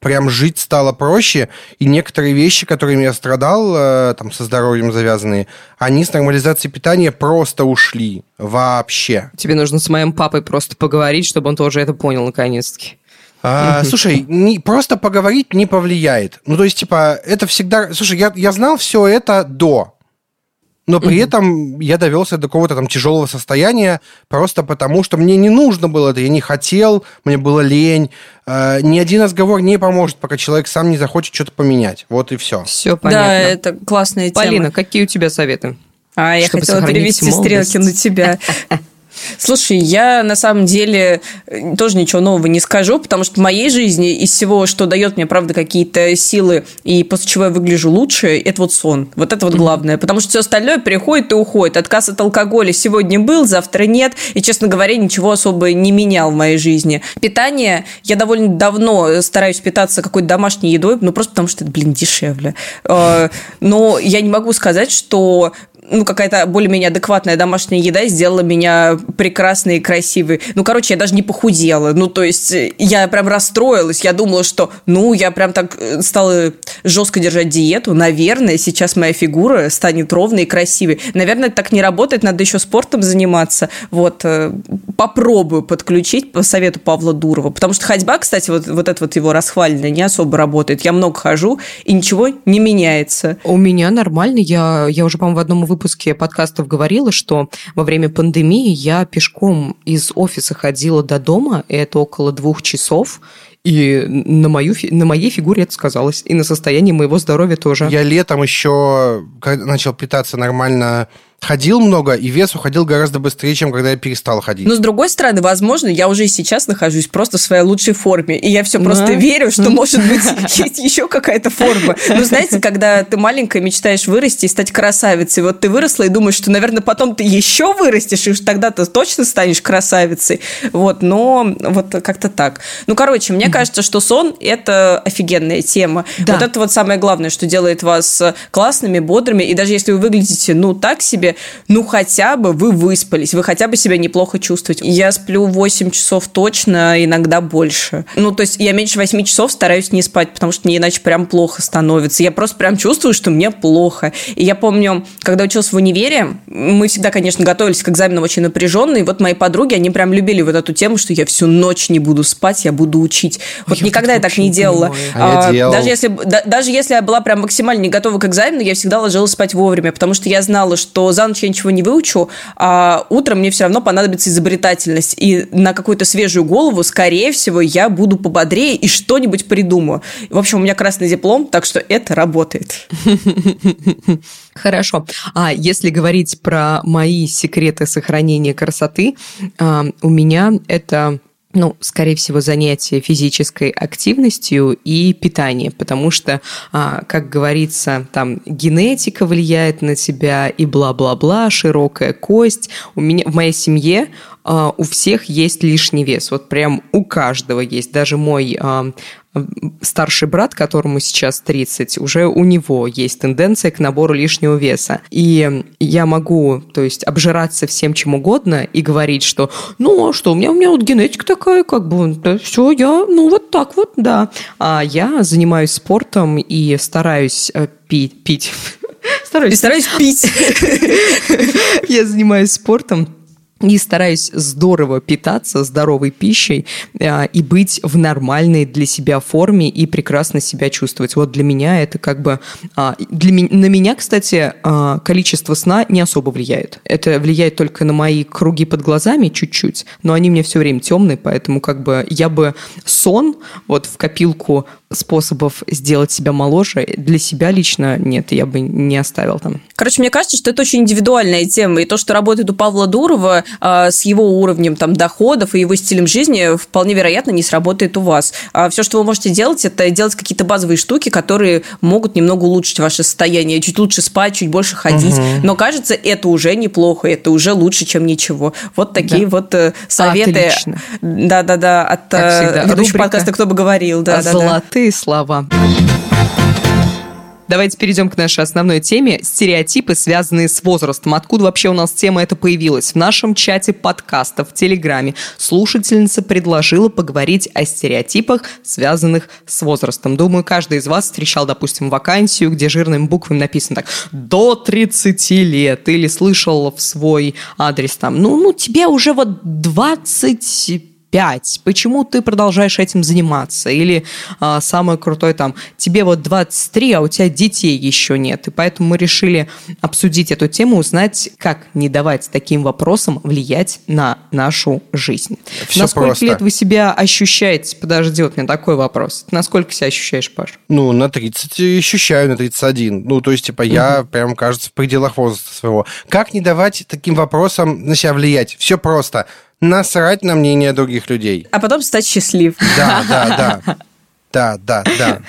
Speaker 2: прям жить стало проще, и некоторые вещи, которыми я страдал, э, там, со здоровьем завязанные, они с нормализацией питания просто ушли вообще.
Speaker 1: Тебе нужно с моим папой просто поговорить, чтобы он тоже это понял наконец-таки.
Speaker 2: А, слушай, не, просто поговорить не повлияет. Ну, то есть, типа, это всегда... Слушай, я, я знал все это до. Но при этом я довелся до какого-то там тяжелого состояния просто потому, что мне не нужно было это, я не хотел, мне было лень. Э, ни один разговор не поможет, пока человек сам не захочет что-то поменять. Вот и все.
Speaker 1: Все понятно.
Speaker 3: Да, это классная тема.
Speaker 1: Полина, какие у тебя советы?
Speaker 3: А, я
Speaker 1: чтобы
Speaker 3: хотела
Speaker 1: сохранить
Speaker 3: перевести
Speaker 1: молодость.
Speaker 3: стрелки на тебя. Слушай, я на самом деле э, тоже ничего нового не скажу, потому что в моей жизни из всего, что дает мне, правда, какие-то силы, и после чего я выгляжу лучше, это вот сон. Вот это вот главное. Потому что все остальное приходит и уходит. Отказ от алкоголя сегодня был, завтра нет. И, честно говоря, ничего особо не менял в моей жизни. Питание. Я довольно давно стараюсь питаться какой-то домашней едой, ну просто потому что это, блин, дешевле. Э, Но я не могу сказать, что ну, какая-то более-менее адекватная домашняя еда сделала меня прекрасной и красивой. Ну, короче, я даже не похудела. Ну, то есть, э, я прям расстроилась. Я думала, что, ну, я прям так э, стала жестко держать диету. Наверное, сейчас моя фигура станет ровной и красивой. Наверное, так не работает. Надо еще спортом заниматься. Вот, э, попробую подключить по совету Павла Дурова. Потому что ходьба, кстати, вот, вот это вот его расхваленное не особо работает. Я много хожу, и ничего не меняется.
Speaker 1: У меня нормально. Я, я уже, по-моему, в одном выпуске подкастов говорила, что во время пандемии я пешком из офиса ходила до дома, и это около двух часов. И на, мою, на моей фигуре это сказалось. И на состоянии моего здоровья тоже.
Speaker 2: Я летом еще начал питаться нормально, ходил много, и вес уходил гораздо быстрее, чем когда я перестал ходить.
Speaker 3: Но с другой стороны, возможно, я уже и сейчас нахожусь просто в своей лучшей форме. И я все просто
Speaker 1: Да.
Speaker 3: верю, что, может быть, есть еще какая-то форма. Ну, знаете, когда ты маленькая, мечтаешь вырасти и стать красавицей. Вот ты выросла и думаешь, что, наверное, потом ты еще вырастешь, и уж тогда ты точно станешь красавицей. Вот, но вот как-то так. Ну, короче, мне кажется, что сон – это офигенная тема.
Speaker 1: Да.
Speaker 3: Вот это вот самое главное, что делает вас классными, бодрыми. И даже если вы выглядите, ну, так себе, ну, хотя бы вы выспались, вы хотя бы себя неплохо чувствуете. Я сплю 8 часов точно, иногда больше. Ну, то есть я меньше 8 часов стараюсь не спать, потому что мне иначе прям плохо становится. Я просто прям чувствую, что мне плохо. И я помню, когда училась в универе, мы всегда, конечно, готовились к экзаменам очень напряженно, и вот мои подруги, они прям любили вот эту тему, что я всю ночь не буду спать, я буду учить. Вот
Speaker 1: я
Speaker 3: никогда я так не делала.
Speaker 1: понимаю.
Speaker 2: А я делал.
Speaker 3: Даже если, да- даже если я была прям максимально не готова к экзамену, я всегда ложилась спать вовремя, потому что я знала, что за ночь я ничего не выучу, а утром мне все равно понадобится изобретательность. И на какую-то свежую голову, скорее всего, я буду пободрее и что-нибудь придумаю. В общем, у меня красный диплом, так что это работает.
Speaker 1: Хорошо. А если говорить про мои секреты сохранения красоты, а, у меня это ну, скорее всего, занятие физической активностью и питание, потому что, а, как говорится, там генетика влияет на тебя и бла-бла-бла, широкая кость. У меня в моей семье а, у всех есть лишний вес, вот прям у каждого есть. Даже мой а, старший брат, которому сейчас 30, уже у него есть тенденция к набору лишнего веса. И я могу, то есть, обжираться всем чем угодно и говорить, что, ну, а что, у меня, у меня вот генетика такая, как бы, да, все, я, ну, вот так вот, да. А я занимаюсь спортом и стараюсь э, пить, пить. Стараюсь
Speaker 3: И стараюсь пить.
Speaker 1: я занимаюсь спортом и стараюсь здорово питаться здоровой пищей а, и быть в нормальной для себя форме и прекрасно себя чувствовать. Вот для меня это как бы... а, для ми- на меня, кстати, а, количество сна не особо влияет. Это влияет только на мои круги под глазами чуть-чуть, но они мне все время темные, поэтому как бы я бы сон вот в копилку способов сделать себя моложе для себя лично нет, я бы не оставил там.
Speaker 3: Короче, мне кажется, что это очень индивидуальная тема, и то, что работает у Павла Дурова а, с его уровнем там доходов и его стилем жизни, вполне вероятно не сработает у вас. А все, что вы можете делать, это делать какие-то базовые штуки, которые могут немного улучшить ваше состояние, чуть лучше спать, чуть больше ходить. Но кажется, это уже неплохо, это уже лучше, чем ничего. Вот такие
Speaker 1: Да.
Speaker 3: вот э, советы. Да-да-да, от э, ведущего подкаста «Кто бы говорил». Да, да, да.
Speaker 1: Золотые слова. Давайте перейдем к нашей основной теме. Стереотипы, связанные с возрастом. Откуда вообще у нас тема эта появилась? В нашем чате подкаста в Телеграме слушательница предложила поговорить о стереотипах, связанных с возрастом. Думаю, каждый из вас встречал, допустим, вакансию, где жирными буквами написано так «до 30 лет» или слышал в свой адрес там «ну, ну тебе уже вот 20 25, почему ты продолжаешь этим заниматься? Или а, самое крутое там, тебе вот 23, а у тебя детей еще нет. И поэтому мы решили обсудить эту тему, узнать, как не давать таким вопросам влиять на нашу жизнь.
Speaker 2: Все
Speaker 1: Насколько
Speaker 2: просто.
Speaker 1: лет вы себя ощущаете? Подожди, вот меня такой вопрос. Насколько себя ощущаешь, Паш?
Speaker 2: Ну, на 30 ощущаю, на 31. Ну, то есть, типа, я прям, кажется, в пределах возраста своего. Как не давать таким вопросам на себя влиять? Все просто. Насрать на мнение других людей.
Speaker 3: А потом стать счастлив.
Speaker 2: Да, да, да. Да, да, да.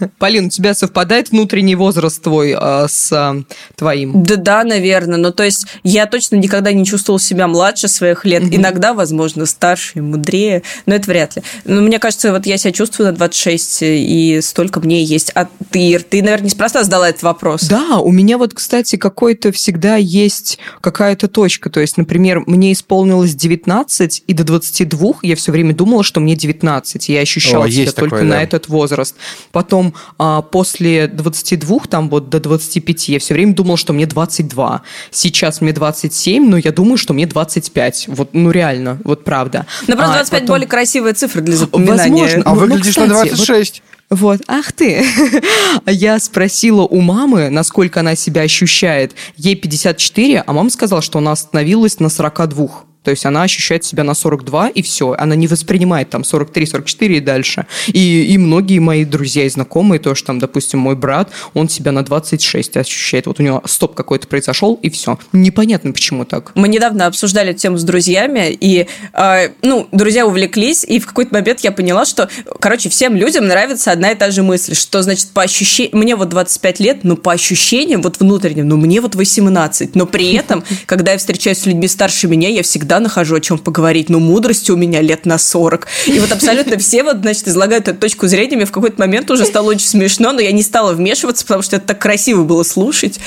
Speaker 1: Полин, у тебя совпадает внутренний возраст твой э, с э, твоим?
Speaker 3: Да, да, наверное. Ну, то есть я точно никогда не чувствовал себя младше своих лет. Иногда, возможно, старше и мудрее, но это вряд ли. Но мне кажется, вот я себя чувствую на 26, и столько мне есть. А ты, Ир, ты, наверное, неспроста задала этот вопрос.
Speaker 1: Да, у меня вот, кстати, какой-то всегда есть какая-то точка. То есть, например, мне исполнилось 19, и до 22 я все время думала, что мне 19. Я ощущала
Speaker 2: О,
Speaker 1: себя
Speaker 2: есть
Speaker 1: только
Speaker 2: такое,
Speaker 1: на
Speaker 2: да.
Speaker 1: Этот возраст. Потом а, после 22, там вот до 25, я все время думала, что мне 22. Сейчас мне 27, но я думаю, что мне 25. Вот, ну реально, вот правда.
Speaker 3: Но просто
Speaker 1: А,
Speaker 3: 25
Speaker 1: потом-
Speaker 3: более красивая цифра для запоминания.
Speaker 1: Возможно.
Speaker 2: А
Speaker 1: Ну, ну,
Speaker 2: выглядишь на
Speaker 1: кстати, вот-
Speaker 2: 26.
Speaker 1: Вот, ах ты. Я спросила у мамы, насколько она себя ощущает. Ей 54, а мама сказала, что она остановилась на 42. То есть она ощущает себя на 42, и все. Она не воспринимает там 43, 44 и дальше. И, и многие мои друзья и знакомые, тоже там, допустим, мой брат, он себя на 26 ощущает. Вот у него стоп какой-то произошел, и все. Непонятно, почему так.
Speaker 3: Мы недавно обсуждали эту тему с друзьями, и, э, ну, друзья увлеклись, и в какой-то момент я поняла, что, короче, всем людям нравится одна и та же мысль, что, значит, по ощущениям, мне вот 25 лет, но по ощущениям, вот внутренним, ну, мне вот 18, но при этом, когда я встречаюсь с людьми старше меня, я всегда нахожу о чем поговорить, но мудрости у меня лет на 40. И вот абсолютно все вот, значит, излагают эту точку зрения, мне в какой-то момент уже стало очень смешно, но я не стала вмешиваться, потому что это так красиво было слушать.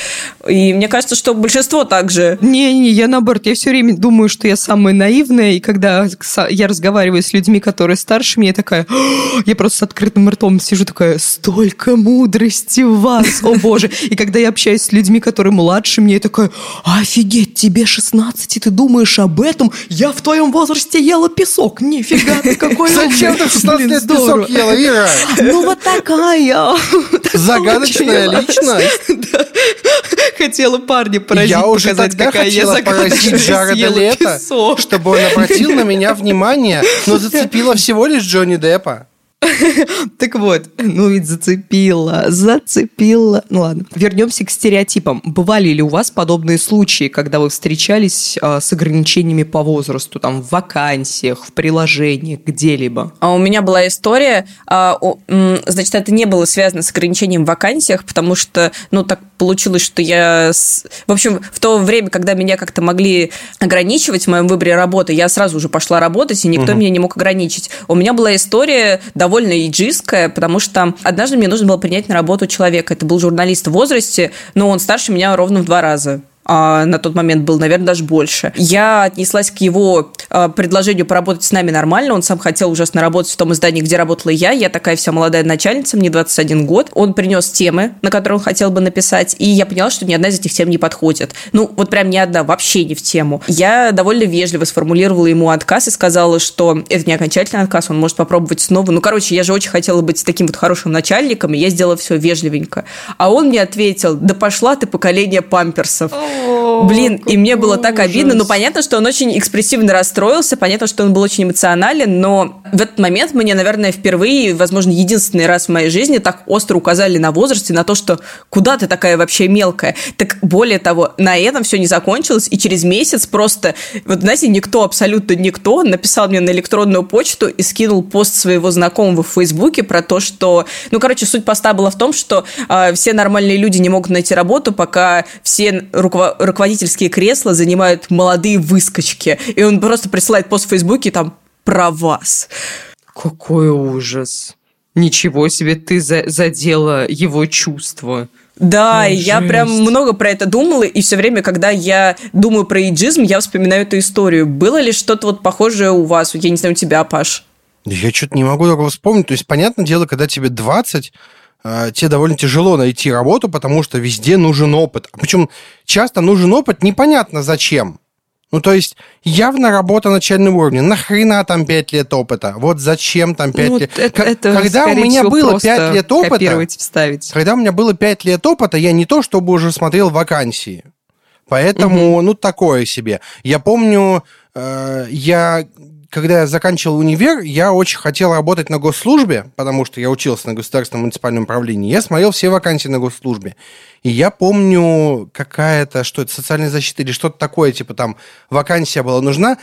Speaker 3: И мне кажется, что большинство также
Speaker 1: Не-не, я наоборот, я все время думаю, что я самая наивная, и когда я разговариваю с людьми, которые старше я такая, я просто с открытым ртом сижу такая, столько мудрости в вас, о боже. И когда я общаюсь с людьми, которые младше я такая, офигеть, тебе 16, и ты думаешь об этом? Я в твоем возрасте ела песок, нифига ты какой
Speaker 2: Зачем ты
Speaker 1: умный».
Speaker 2: в 16
Speaker 1: Блин,
Speaker 2: лет песок ела, Ира?
Speaker 1: Ну вот такая.
Speaker 2: Загадочная личность.
Speaker 1: Хотела парня поразить,
Speaker 2: Я уже тогда
Speaker 1: какая
Speaker 2: хотела поразить Джареда Лето, чтобы он обратил на меня внимание, но зацепила всего лишь Джонни Деппа.
Speaker 1: Так вот, ну ведь зацепила, зацепила. Ну ладно, вернемся к стереотипам. Бывали ли у вас подобные случаи, когда вы встречались а, с ограничениями по возрасту, там, в вакансиях, в приложениях, где-либо?
Speaker 3: А у меня была история, а, о, м, значит, это не было связано с ограничением в вакансиях, потому что, ну, так получилось, что я... с- В общем, в то время, когда меня как-то могли ограничивать в моем выборе работы, я сразу же пошла работать, и никто меня не мог ограничить. У меня была история довольно иджистская, потому что однажды мне нужно было принять на работу человека. Это был журналист в возрасте, но он старше меня ровно в два раза а, на тот момент был, наверное, даже больше. Я отнеслась к его а, предложению поработать с нами нормально. Он сам хотел ужасно работать в том издании, где работала я. Я такая вся молодая начальница, мне 21 год. Он принес темы, на которые он хотел бы написать, и я поняла, что ни одна из этих тем не подходит. Ну, вот прям ни одна, вообще не в тему. Я довольно вежливо сформулировала ему отказ и сказала, что это не окончательный отказ, он может попробовать снова. Ну, короче, я же очень хотела быть таким вот хорошим начальником, и я сделала все вежливенько. А он мне ответил, да пошла ты поколение памперсов. Блин, и мне было так обидно. Ну, понятно, что он очень экспрессивно расстроился, понятно, что он был очень эмоционален, но в этот момент мне, наверное, впервые, возможно, единственный раз в моей жизни так остро указали на возраст и на то, что куда ты такая вообще мелкая. Так более того, на этом все не закончилось, и через месяц просто, вот знаете, никто, абсолютно никто написал мне на электронную почту и скинул пост своего знакомого в Фейсбуке про то, что, ну, короче, суть поста была в том, что а, все нормальные люди не могут найти работу, пока все рукова- руководительские кресла занимают молодые выскочки. И он просто присылает пост в Фейсбуке там про вас.
Speaker 1: Какой ужас. Ничего себе, ты за- задела его чувства.
Speaker 3: Да,
Speaker 1: Ой,
Speaker 3: я прям
Speaker 1: жесть.
Speaker 3: много про это думала, и все время, когда я думаю про иджизм, я вспоминаю эту историю. Было ли что-то вот похожее у вас? Я не знаю, у тебя, Паш.
Speaker 2: Я что-то не могу такого вспомнить. То есть, понятное дело, когда тебе 20, э, тебе довольно тяжело найти работу, потому что везде нужен опыт. Причем часто нужен опыт непонятно зачем. Ну, то есть, явно работа начального уровня. Нахрена там 5 лет опыта? Вот зачем там 5
Speaker 1: Ну,
Speaker 2: лет?
Speaker 1: это, это,
Speaker 2: когда у меня было
Speaker 1: просто
Speaker 2: 5 лет опыта,
Speaker 1: вставить.
Speaker 2: когда у меня было 5 лет опыта, я не то чтобы уже смотрел вакансии. Поэтому, ну, такое себе. Я помню, э, я, когда я заканчивал универ, я очень хотел работать на госслужбе, потому что я учился на государственном муниципальном управлении. Я смотрел все вакансии на госслужбе. И я помню, какая-то, что это, социальная защита или что-то такое, типа там вакансия была нужна.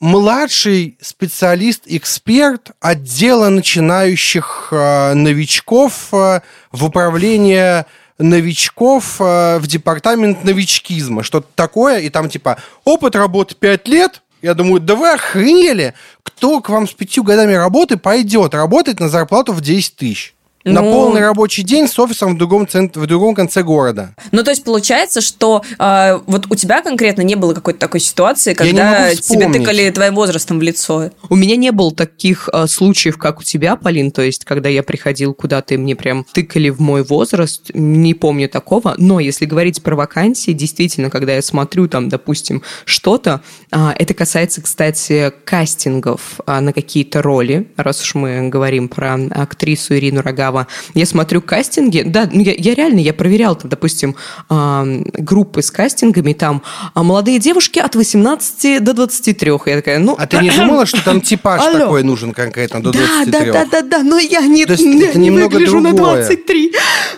Speaker 2: Младший специалист-эксперт отдела начинающих э, новичков э, в управление новичков э, в департамент новичкизма, что-то такое, и там типа опыт работы 5 лет, я думаю, да вы охренели, кто к вам с пятью годами работы пойдет работать на зарплату в 10 тысяч? На
Speaker 3: Ну-
Speaker 2: полный рабочий день с офисом в другом, цент- в другом конце города.
Speaker 3: Ну, то есть получается, что э, вот у тебя конкретно не было какой-то такой ситуации, когда тебе тыкали твоим возрастом в лицо.
Speaker 1: У меня не было таких э, случаев, как у тебя, Полин, то есть, когда я приходил куда-то, и мне прям тыкали в мой возраст, не помню такого, но если говорить про вакансии, действительно, когда я смотрю там, допустим, что-то, а, это касается, кстати, кастингов а, на какие-то роли, раз уж мы говорим про актрису Ирину Рогава, я смотрю кастинги, да, ну, я, я реально, я проверял, там, допустим, а, группы с кастингами, там а, молодые девушки от 18 до 23, я такая, ну...
Speaker 2: А ты не думала, что там типаж
Speaker 1: Алло.
Speaker 2: такой нужен конкретно до
Speaker 1: Да,
Speaker 2: 23?
Speaker 1: да, да, да, да, но я не,
Speaker 2: То есть
Speaker 1: я
Speaker 2: это
Speaker 1: не
Speaker 2: немного
Speaker 1: выгляжу на
Speaker 2: другое.
Speaker 1: 23.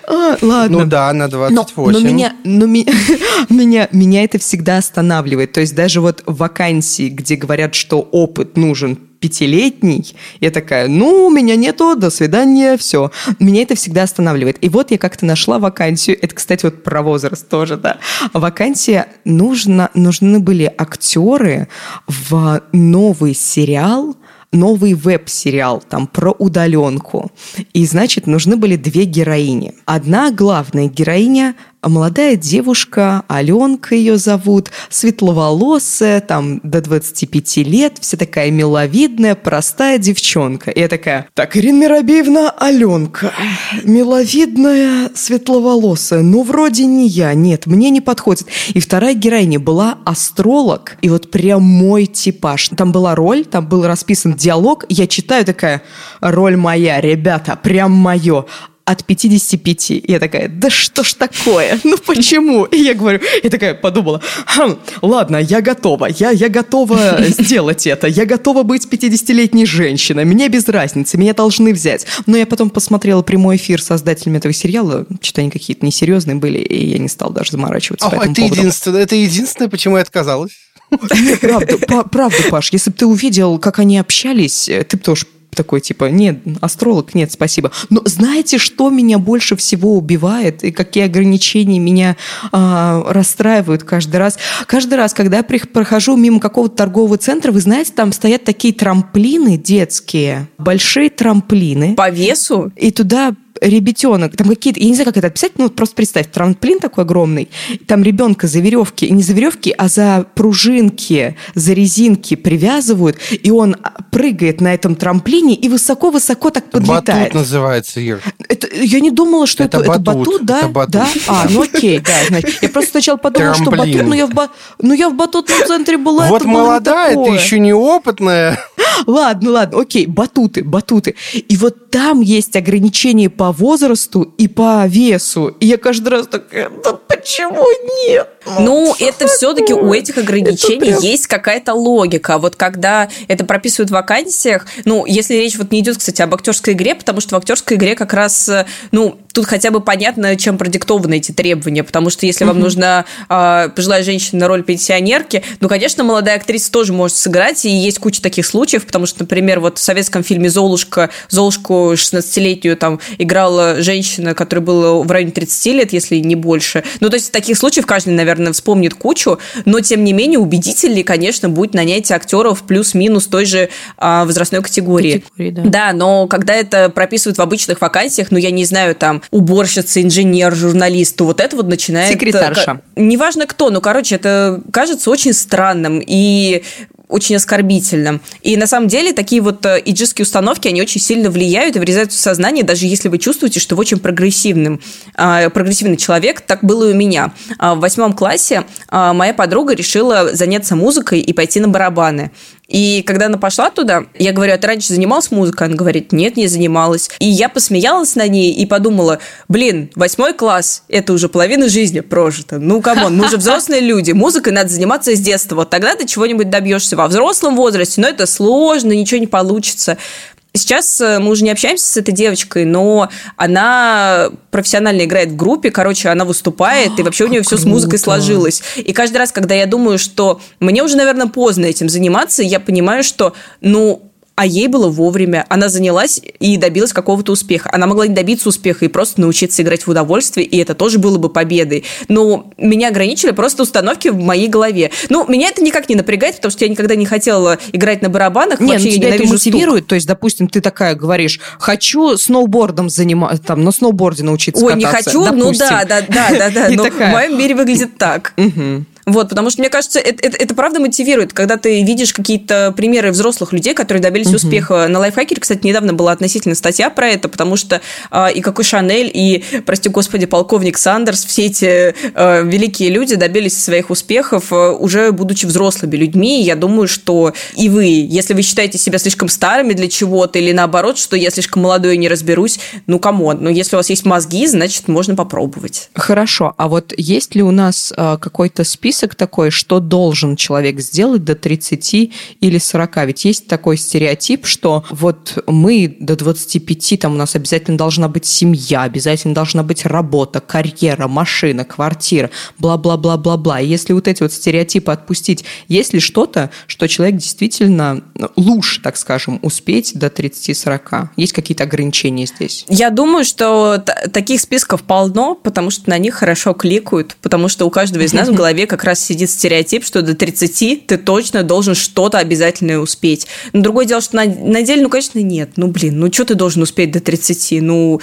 Speaker 1: А, ладно.
Speaker 2: Ну да, на
Speaker 1: Но,
Speaker 2: 28.
Speaker 1: но меня, но ми- меня, меня это всегда останавливает. То есть даже вот вакансии, где говорят, что опыт нужен пятилетний, я такая, ну, у меня нету, до свидания, все. Меня это всегда останавливает. И вот я как-то нашла вакансию, это, кстати, вот про возраст тоже, да. Вакансия, нужно, нужны были актеры в новый сериал, новый веб-сериал там про удаленку. И, значит, нужны были две героини. Одна главная героиня молодая девушка, Аленка ее зовут, светловолосая, там до 25 лет, вся такая миловидная, простая девчонка. И я такая, так, Ирина Миробеевна, Аленка, миловидная, светловолосая, ну, вроде не я, нет, мне не подходит. И вторая героиня была астролог, и вот прям мой типаж. Там была роль, там был расписан диалог, я читаю такая, роль моя, ребята, прям мое от 55. И я такая, да что ж такое? Ну почему? И я говорю, я такая подумала, «Хм, ладно, я готова, я, я готова сделать это, я готова быть 50-летней женщиной, мне без разницы, меня должны взять. Но я потом посмотрела прямой эфир создателями этого сериала, что-то они какие-то несерьезные были, и я не стала даже заморачиваться по
Speaker 2: О,
Speaker 1: этому
Speaker 2: это
Speaker 1: поводу.
Speaker 2: единственное, это единственное, почему я отказалась.
Speaker 1: Правда, па- правда, Паш, если бы ты увидел, как они общались, э, ты бы тоже такой, типа, нет, астролог, нет, спасибо. Но знаете, что меня больше всего убивает и какие ограничения меня а, расстраивают каждый раз? Каждый раз, когда я прохожу мимо какого-то торгового центра, вы знаете, там стоят такие трамплины детские, большие трамплины.
Speaker 3: По весу?
Speaker 1: И туда ребятенок, там какие-то, я не знаю, как это описать, ну, просто представь, трамплин такой огромный, там ребенка за веревки, не за веревки, а за пружинки, за резинки привязывают, и он прыгает на этом трамплине и высоко-высоко так подлетает.
Speaker 2: Батут называется, Ир.
Speaker 1: Это, я не думала, что
Speaker 2: Это
Speaker 1: это, это
Speaker 2: батут,
Speaker 1: батут, да?
Speaker 2: это батут.
Speaker 1: Да? А, ну окей, да. Значит, я просто сначала подумала, что батут, но я в, ба- ну, я в батутном центре была.
Speaker 2: Вот молодая, ты еще неопытная.
Speaker 1: Ладно, ладно, окей, батуты, батуты. И вот там есть ограничения по возрасту и по весу. И я каждый раз такая, да почему нет?
Speaker 3: Ну, это все-таки у этих ограничений
Speaker 1: прям-
Speaker 3: есть какая-то логика. Вот когда это прописывают в вакансиях, ну, если речь вот не идет, кстати, об актерской игре, потому что в актерской игре как раз, ну, тут хотя бы понятно, чем продиктованы эти требования, потому что если вам нужна э, пожилая женщина на роль пенсионерки, ну, конечно, молодая актриса тоже может сыграть, и есть куча таких случаев, потому что, например, вот в советском фильме «Золушка», Золушку 16-летнюю там играла женщина, которая была в районе 30 лет, если не больше. Ну, то есть таких случаев каждый, наверное, вспомнит кучу, но, тем не менее, убедительнее, конечно, будет нанять актеров плюс-минус той же а, возрастной категории.
Speaker 1: Категории, да.
Speaker 3: Да, но когда это прописывают в обычных вакансиях, ну, я не знаю, там, уборщица, инженер, журналист, то вот это вот начинает...
Speaker 1: Секретарша.
Speaker 3: Неважно кто, ну, короче, это кажется очень странным. И очень оскорбительно. И на самом деле такие вот э, иджистские установки, они очень сильно влияют и врезаются в сознание, даже если вы чувствуете, что вы очень прогрессивным, а, прогрессивный человек. Так было и у меня. А, в восьмом классе а, моя подруга решила заняться музыкой и пойти на барабаны. И когда она пошла туда, я говорю, а ты раньше занималась музыкой? Она говорит, нет, не занималась. И я посмеялась на ней и подумала, блин, восьмой класс, это уже половина жизни прожита. Ну, come on, мы уже взрослые люди, музыкой надо заниматься с детства. Вот тогда ты чего-нибудь добьешься во взрослом возрасте, но это сложно, ничего не получится. Сейчас э, мы уже не общаемся с этой девочкой, но она профессионально играет в группе, короче, она выступает, и вообще у нее все с музыкой сложилось. И каждый раз, когда я думаю, что мне уже, наверное, поздно этим заниматься, я понимаю, что, ну, а ей было вовремя. Она занялась и добилась какого-то успеха. Она могла не добиться успеха и просто научиться играть в удовольствие, и это тоже было бы победой. Но меня ограничили просто установки в моей голове. Ну, меня это никак не напрягает, потому что я никогда не хотела играть на барабанах.
Speaker 1: Нет, Вообще, ну, тебя это мотивирует? Стук. То есть, допустим, ты такая говоришь, хочу сноубордом заниматься, там, на сноуборде научиться
Speaker 3: Ой,
Speaker 1: кататься.
Speaker 3: не хочу,
Speaker 1: допустим.
Speaker 3: ну да, да, да, да, да. Но в моем мире выглядит так. Вот, потому что, мне кажется, это, это, это правда мотивирует, когда ты видишь какие-то примеры взрослых людей, которые добились угу. успеха. На лайфхакере, кстати, недавно была относительно статья про это, потому что а, и какой Шанель, и, прости господи, полковник Сандерс, все эти а, великие люди добились своих успехов а, уже будучи взрослыми людьми. И я думаю, что и вы, если вы считаете себя слишком старыми для чего-то, или наоборот, что я слишком молодой и не разберусь, ну, come on, но если у вас есть мозги, значит, можно попробовать.
Speaker 1: Хорошо, а вот есть ли у нас а, какой-то список список такой, что должен человек сделать до 30 или 40. Ведь есть такой стереотип, что вот мы до 25, там у нас обязательно должна быть семья, обязательно должна быть работа, карьера, машина, квартира, бла-бла-бла-бла-бла. И если вот эти вот стереотипы отпустить, есть ли что-то, что человек действительно ну, лучше, так скажем, успеть до 30-40? Есть какие-то ограничения здесь?
Speaker 3: Я думаю, что таких списков полно, потому что на них хорошо кликают, потому что у каждого из нас в голове как раз раз сидит стереотип, что до 30 ты точно должен что-то обязательно успеть. Но другое дело, что на, на деле, ну, конечно, нет. Ну, блин, ну, что ты должен успеть до 30? Ну,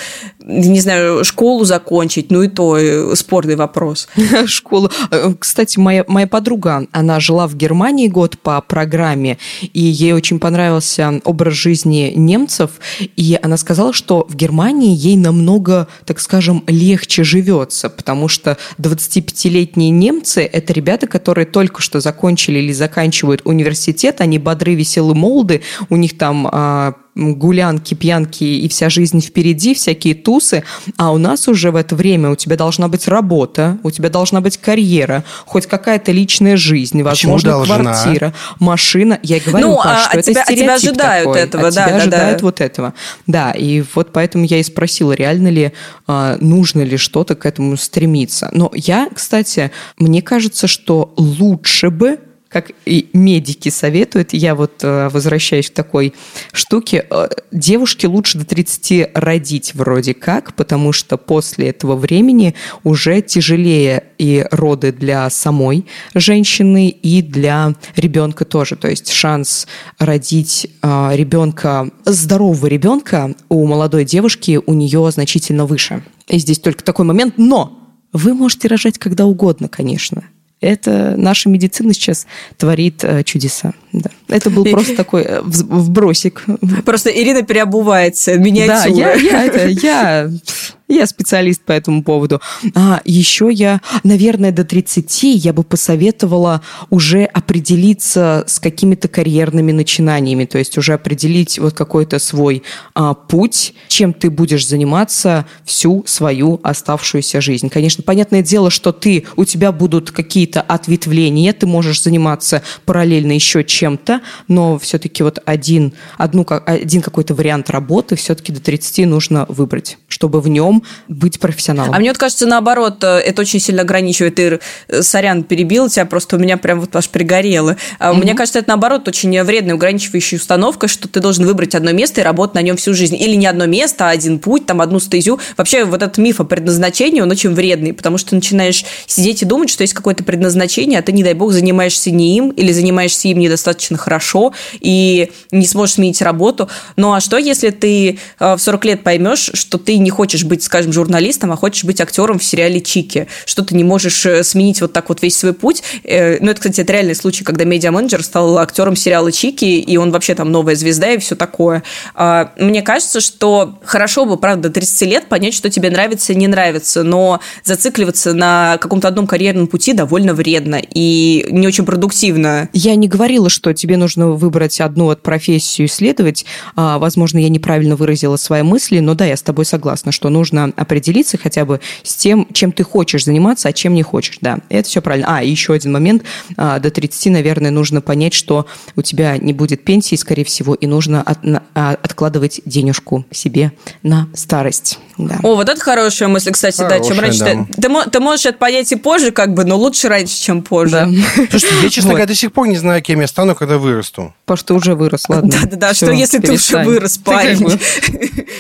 Speaker 3: не знаю, школу закончить, ну, и то спорный вопрос.
Speaker 1: Школу. Э, кстати, моя, моя подруга, она жила в Германии год по программе, и ей очень понравился образ жизни немцев, и она сказала, что в Германии ей намного, так скажем, легче живется, потому что 25-летние немцы – это ребята, которые только что закончили или заканчивают университет, они бодры, веселы, молоды, у них там а, гулянки, пьянки и вся жизнь впереди, всякие тусы, а у нас уже в это время у тебя должна быть работа, у тебя должна быть карьера, хоть какая-то личная жизнь, возможно, квартира, машина. Я и говорю, ну, Паш, а, что а это тебя, стереотип тебя ожидают такой. этого, от да, тебя да, ожидают да. вот этого. Да, и вот поэтому я и спросила, реально ли, а, нужно ли что-то к этому стремиться. Но я, кстати, мне кажется, что лучше бы как и медики советуют, я вот э, возвращаюсь к такой штуке, э, девушке лучше до 30 родить вроде как, потому что после этого времени уже тяжелее и роды для самой женщины, и для ребенка тоже. То есть шанс родить э, ребенка, здорового ребенка у молодой девушки у нее значительно выше. И здесь только такой момент, но вы можете рожать когда угодно, конечно. Это наша медицина сейчас творит э, чудеса. Да. Это был просто такой э, вбросик.
Speaker 3: Просто Ирина переобувается, миниатюра.
Speaker 1: Да, я, я, это, я я специалист по этому поводу. А еще я, наверное, до 30 я бы посоветовала уже определиться с какими-то карьерными начинаниями, то есть уже определить вот какой-то свой а, путь, чем ты будешь заниматься всю свою оставшуюся жизнь. Конечно, понятное дело, что ты, у тебя будут какие-то ответвления, ты можешь заниматься параллельно еще чем-то, но все-таки вот один, одну, один какой-то вариант работы все-таки до 30 нужно выбрать, чтобы в нем быть профессионалом.
Speaker 3: А мне вот кажется, наоборот, э, это очень сильно ограничивает. Ты, э, сорян, перебил тебя, просто у меня прям вот аж пригорело. Mm-hmm. Мне кажется, это наоборот очень вредная, ограничивающая установка, что ты должен выбрать одно место и работать на нем всю жизнь. Или не одно место, а один путь, там одну стезю. Вообще вот этот миф о предназначении, он очень вредный, потому что ты начинаешь сидеть и думать, что есть какое-то предназначение, а ты, не дай бог, занимаешься не им или занимаешься им недостаточно хорошо и не сможешь сменить работу. Ну а что, если ты э, в 40 лет поймешь, что ты не хочешь быть, скажем, журналистом, а хочешь быть актером в сериале «Чики», что ты не можешь э, сменить вот так вот весь свой путь. Э, ну, это, кстати, это реальный случай, когда медиа-менеджер стал актером сериала «Чики», и он вообще там новая звезда и все такое. А, мне кажется, что хорошо бы, правда, до 30 лет понять, что тебе нравится и не нравится, но зацикливаться на каком-то одном карьерном пути довольно вредно и не очень продуктивно.
Speaker 1: Я не говорила, что тебе нужно выбрать одну вот профессию исследовать. А, возможно, я неправильно выразила свои мысли, но да, я с тобой согласна, что нужно определиться хотя бы с тем, чем ты хочешь заниматься, а чем не хочешь. Да, это все правильно. А, еще один момент. А, до 30, наверное, нужно понять, что у тебя не будет пенсии, скорее всего, и нужно от, на, а, откладывать денежку себе на старость. Да.
Speaker 3: О, вот это хорошая мысль, кстати, хорошая, да. Чем раньше да. Ты, ты, ты можешь это понять и позже, как бы, но лучше раньше, чем позже. Да.
Speaker 2: Слушайте, я, честно говоря, до сих пор не знаю, кем я стану, когда вырасту.
Speaker 1: Потому что уже вырос, ладно.
Speaker 3: Да-да-да, что если ты уже вырос, парень.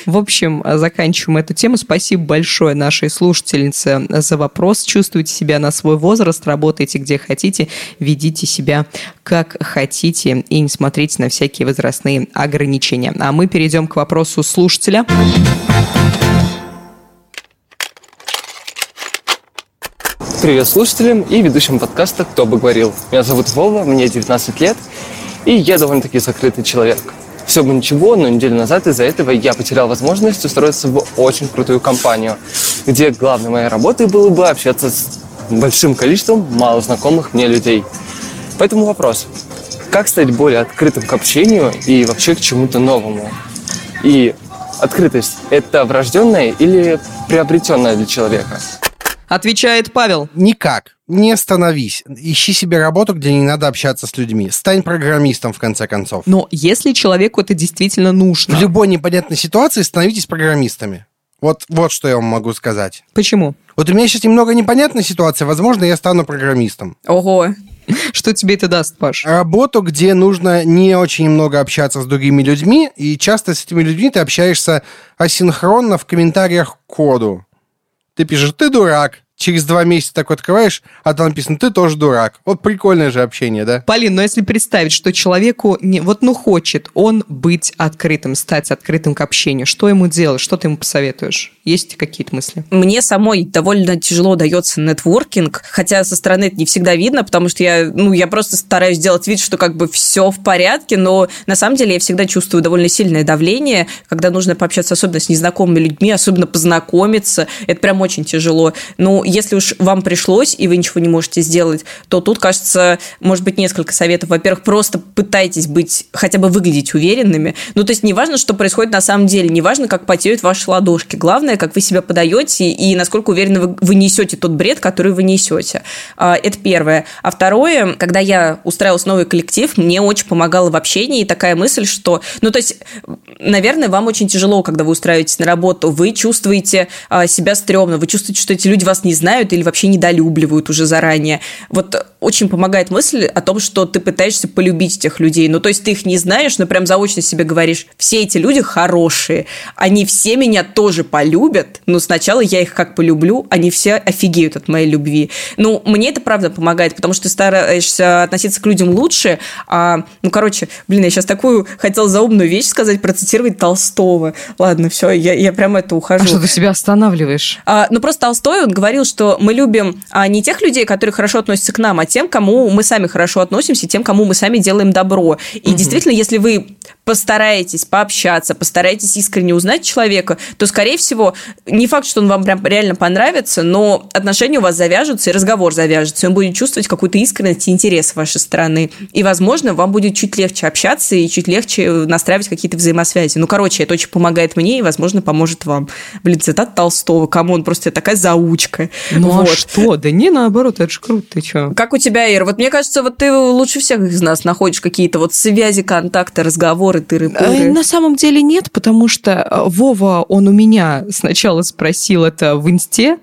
Speaker 1: В общем, заканчиваем эту тему. Спасибо большое нашей слушательнице за вопрос. Чувствуйте себя на свой возраст, работайте где хотите, ведите себя как хотите и не смотрите на всякие возрастные ограничения. А мы перейдем к вопросу слушателя.
Speaker 4: Привет слушателям и ведущим подкаста «Кто бы говорил». Меня зовут Вова, мне 19 лет, и я довольно-таки закрытый человек. Все бы ничего, но неделю назад из-за этого я потерял возможность устроиться в очень крутую компанию, где главной моей работой было бы общаться с большим количеством мало знакомых мне людей. Поэтому вопрос, как стать более открытым к общению и вообще к чему-то новому? И открытость – это врожденная или приобретенная для человека?
Speaker 1: Отвечает Павел.
Speaker 2: Никак. Не становись. Ищи себе работу, где не надо общаться с людьми. Стань программистом, в конце концов.
Speaker 1: Но если человеку это действительно нужно...
Speaker 2: В любой непонятной ситуации становитесь программистами. Вот, вот что я вам могу сказать.
Speaker 1: Почему?
Speaker 2: Вот у меня сейчас немного непонятная ситуация. Возможно, я стану программистом.
Speaker 3: Ого.
Speaker 1: Что тебе это даст, Паш?
Speaker 2: Работу, где нужно не очень много общаться с другими людьми, и часто с этими людьми ты общаешься асинхронно в комментариях к коду. Ты пишешь, ты дурак, через два месяца так открываешь, а там написано, ты тоже дурак. Вот прикольное же общение, да?
Speaker 1: Полин, но если представить, что человеку не, вот ну хочет он быть открытым, стать открытым к общению, что ему делать, что ты ему посоветуешь? Есть какие-то мысли?
Speaker 3: Мне самой довольно тяжело дается нетворкинг, хотя со стороны это не всегда видно, потому что я, ну, я просто стараюсь сделать вид, что как бы все в порядке, но на самом деле я всегда чувствую довольно сильное давление, когда нужно пообщаться особенно с незнакомыми людьми, особенно познакомиться, это прям очень тяжело. Ну, если уж вам пришлось, и вы ничего не можете сделать, то тут, кажется, может быть, несколько советов. Во-первых, просто пытайтесь быть, хотя бы выглядеть уверенными. Ну, то есть, не важно, что происходит на самом деле, не важно, как потеют ваши ладошки. Главное, как вы себя подаете и насколько уверенно вы, вы несете тот бред, который вы несете. А, это первое. А второе, когда я устраивалась новый коллектив, мне очень помогало в общении такая мысль, что, ну, то есть, наверное, вам очень тяжело, когда вы устраиваетесь на работу, вы чувствуете а, себя стрёмно, вы чувствуете, что эти люди вас не знают или вообще недолюбливают уже заранее. Вот очень помогает мысль о том, что ты пытаешься полюбить этих людей. Ну, то есть ты их не знаешь, но прям заочно себе говоришь, все эти люди хорошие, они все меня тоже полюбят, но сначала я их как полюблю, они все офигеют от моей любви. Ну, мне это правда помогает, потому что ты стараешься относиться к людям лучше, а, ну, короче, блин, я сейчас такую хотела заумную вещь сказать, процитировать Толстого. Ладно, все, я, я прям это ухожу. А
Speaker 1: что ты себя останавливаешь?
Speaker 3: А, ну, просто Толстой, он говорил, что мы любим а, не тех людей, которые хорошо относятся к нам, а тем, кому мы сами хорошо относимся, тем, кому мы сами делаем добро. И угу. действительно, если вы постараетесь пообщаться, постараетесь искренне узнать человека, то, скорее всего, не факт, что он вам прям реально понравится, но отношения у вас завяжутся, и разговор завяжется, и он будет чувствовать какую-то искренность и интерес с вашей стороны. И, возможно, вам будет чуть легче общаться и чуть легче настраивать какие-то взаимосвязи. Ну, короче, это очень помогает мне и, возможно, поможет вам. Блин, цитат Толстого, кому он просто такая заучка.
Speaker 1: Ну, а вот. а что? Да не, наоборот, это же круто, ты что?
Speaker 3: Как у тебя, Ира? Вот мне кажется, вот ты лучше всех из нас находишь какие-то вот связи, контакты, разговоры, тыры-пыры.
Speaker 1: На самом деле нет, потому что э, Вова, он у меня сначала спросил это в инсте,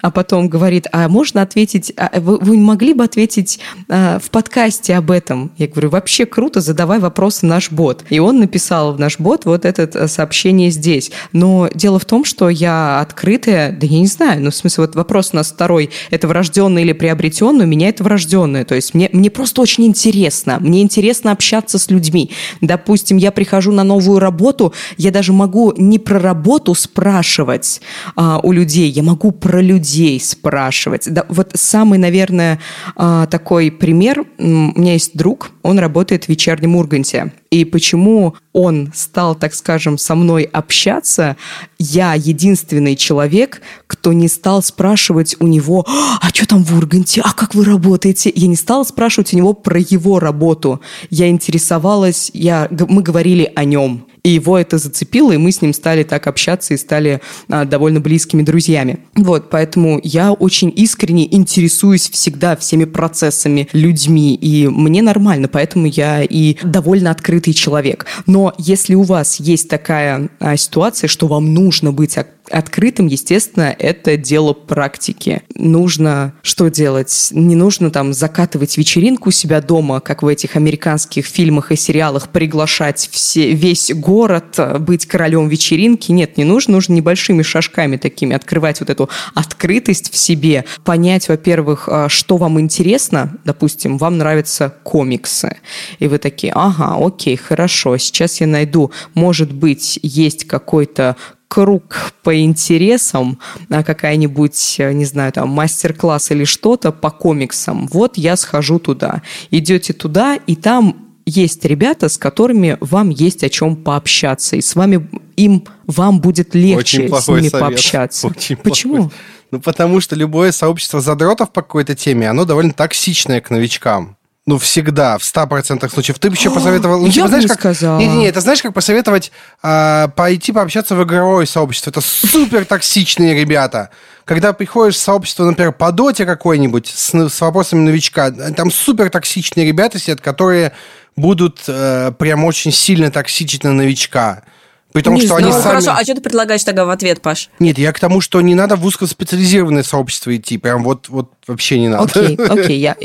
Speaker 1: а потом говорит, а можно ответить, а вы, вы могли бы ответить а, в подкасте об этом? Я говорю, вообще круто, задавай вопросы наш бот. И он написал в наш бот вот это э, сообщение здесь. Но дело в том, что я открытая, да я не знаю, ну в смысле вот вопрос у нас второй, это врожденное или приобретенное, у меня это врожденное. То есть мне, мне просто очень интересно. Мне интересно общаться с людьми. Допустим, допустим, я прихожу на новую работу, я даже могу не про работу спрашивать а, у людей, я могу про людей спрашивать. Да, вот самый, наверное, а, такой пример. У меня есть друг, он работает в вечернем Урганте. И почему он стал, так скажем, со мной общаться, я единственный человек, кто не стал спрашивать у него, а что там в Урганте, а как вы работаете? Я не стала спрашивать у него про его работу. Я интересовалась, я, мы говорили о нем. И его это зацепило, и мы с ним стали так общаться и стали а, довольно близкими друзьями. Вот, поэтому я очень искренне интересуюсь всегда всеми процессами, людьми, и мне нормально, поэтому я и довольно открытый человек. Но если у вас есть такая а, ситуация, что вам нужно быть открытым, естественно, это дело практики. Нужно что делать? Не нужно там закатывать вечеринку у себя дома, как в этих американских фильмах и сериалах, приглашать все, весь город, э, быть королем вечеринки. Нет, не нужно. Нужно небольшими шажками такими открывать вот эту открытость в себе, понять, во-первых, э, что вам интересно. Допустим, вам нравятся комиксы. И вы такие, ага, окей, хорошо, сейчас я найду, может быть, есть какой-то круг по интересам, а какая-нибудь, не знаю, там, мастер-класс или что-то по комиксам, вот я схожу туда. Идете туда, и там есть ребята, с которыми вам есть о чем пообщаться, и с вами им вам будет легче с ними совет. пообщаться.
Speaker 2: Очень Почему? Плохой. Ну, потому что любое сообщество задротов по какой-то теме, оно довольно токсичное к новичкам. Ну, всегда, в 100% случаев. Ты бы еще посоветовал... Ну,
Speaker 1: я типа,
Speaker 2: знаешь,
Speaker 1: бы
Speaker 2: как...
Speaker 1: сказала.
Speaker 2: Не, не, это знаешь, как посоветовать э, пойти пообщаться в игровое сообщество. Это супер токсичные ребята. Когда приходишь в сообщество, например, по доте какой-нибудь с, с вопросами новичка, там супер токсичные ребята сидят, которые будут э, прям очень сильно токсичить на новичка. При том,
Speaker 3: не
Speaker 2: что
Speaker 3: знаю.
Speaker 2: они
Speaker 3: ну,
Speaker 2: сами...
Speaker 3: Хорошо, а что ты предлагаешь тогда в ответ, Паш?
Speaker 2: Нет, я к тому, что не надо в узкоспециализированное сообщество идти. Прям вот, вот вообще не надо.
Speaker 1: Окей, окей, я...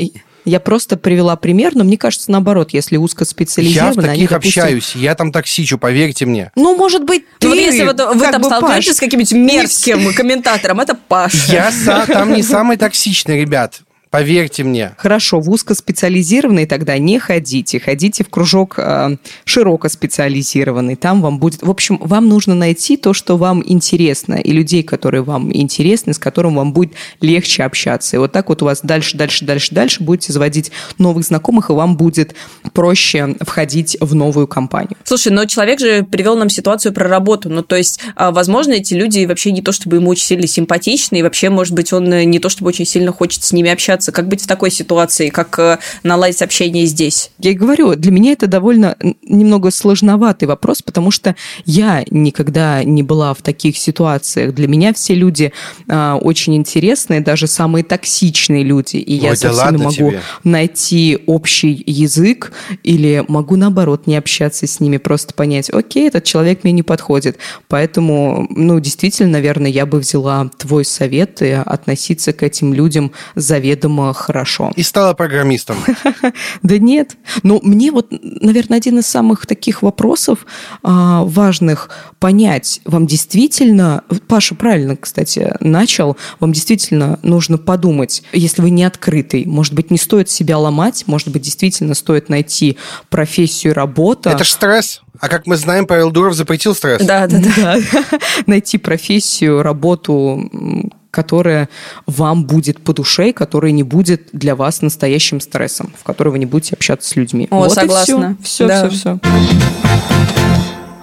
Speaker 1: Я просто привела пример, но мне кажется, наоборот, если узкоспециализированно...
Speaker 2: Я в таких они, допустим... общаюсь, я там токсичу, поверьте мне.
Speaker 1: Ну, может быть, ты...
Speaker 3: Ну, если вот вы там столкнетесь с каким-нибудь мерзким комментатором, это Паша.
Speaker 2: Я там не самый токсичный, ребят. Поверьте мне.
Speaker 1: Хорошо, в узкоспециализированный тогда не ходите. Ходите в кружок э, широкоспециализированный. Там вам будет... В общем, вам нужно найти то, что вам интересно, и людей, которые вам интересны, с которым вам будет легче общаться. И вот так вот у вас дальше, дальше, дальше, дальше будете заводить новых знакомых, и вам будет проще входить в новую компанию.
Speaker 3: Слушай, но человек же привел нам ситуацию про работу. Ну, то есть, а, возможно, эти люди вообще не то, чтобы ему очень сильно симпатичны, и вообще, может быть, он не то, чтобы очень сильно хочет с ними общаться, общаться? Как быть в такой ситуации? Как э, наладить общение здесь?
Speaker 1: Я и говорю, для меня это довольно немного сложноватый вопрос, потому что я никогда не была в таких ситуациях. Для меня все люди э, очень интересные, даже самые токсичные люди. И Ой, я со всеми могу тебе. найти общий язык или могу, наоборот, не общаться с ними, просто понять, окей, этот человек мне не подходит. Поэтому, ну, действительно, наверное, я бы взяла твой совет и относиться к этим людям заведомо слишком хорошо.
Speaker 2: И стала программистом.
Speaker 1: Да нет. Но ну, мне вот, наверное, один из самых таких вопросов а, важных понять, вам действительно, Паша правильно, кстати, начал, вам действительно нужно подумать, если вы не открытый, может быть, не стоит себя ломать, может быть, действительно стоит найти профессию, работу.
Speaker 2: Это ж стресс. А как мы знаем, Павел Дуров запретил стресс.
Speaker 1: Да, да, да. Найти профессию, работу, которая вам будет по душе, и которая не будет для вас настоящим стрессом, в которой вы не будете общаться с людьми.
Speaker 3: О, вот согласна.
Speaker 1: И все, все, да. все, все.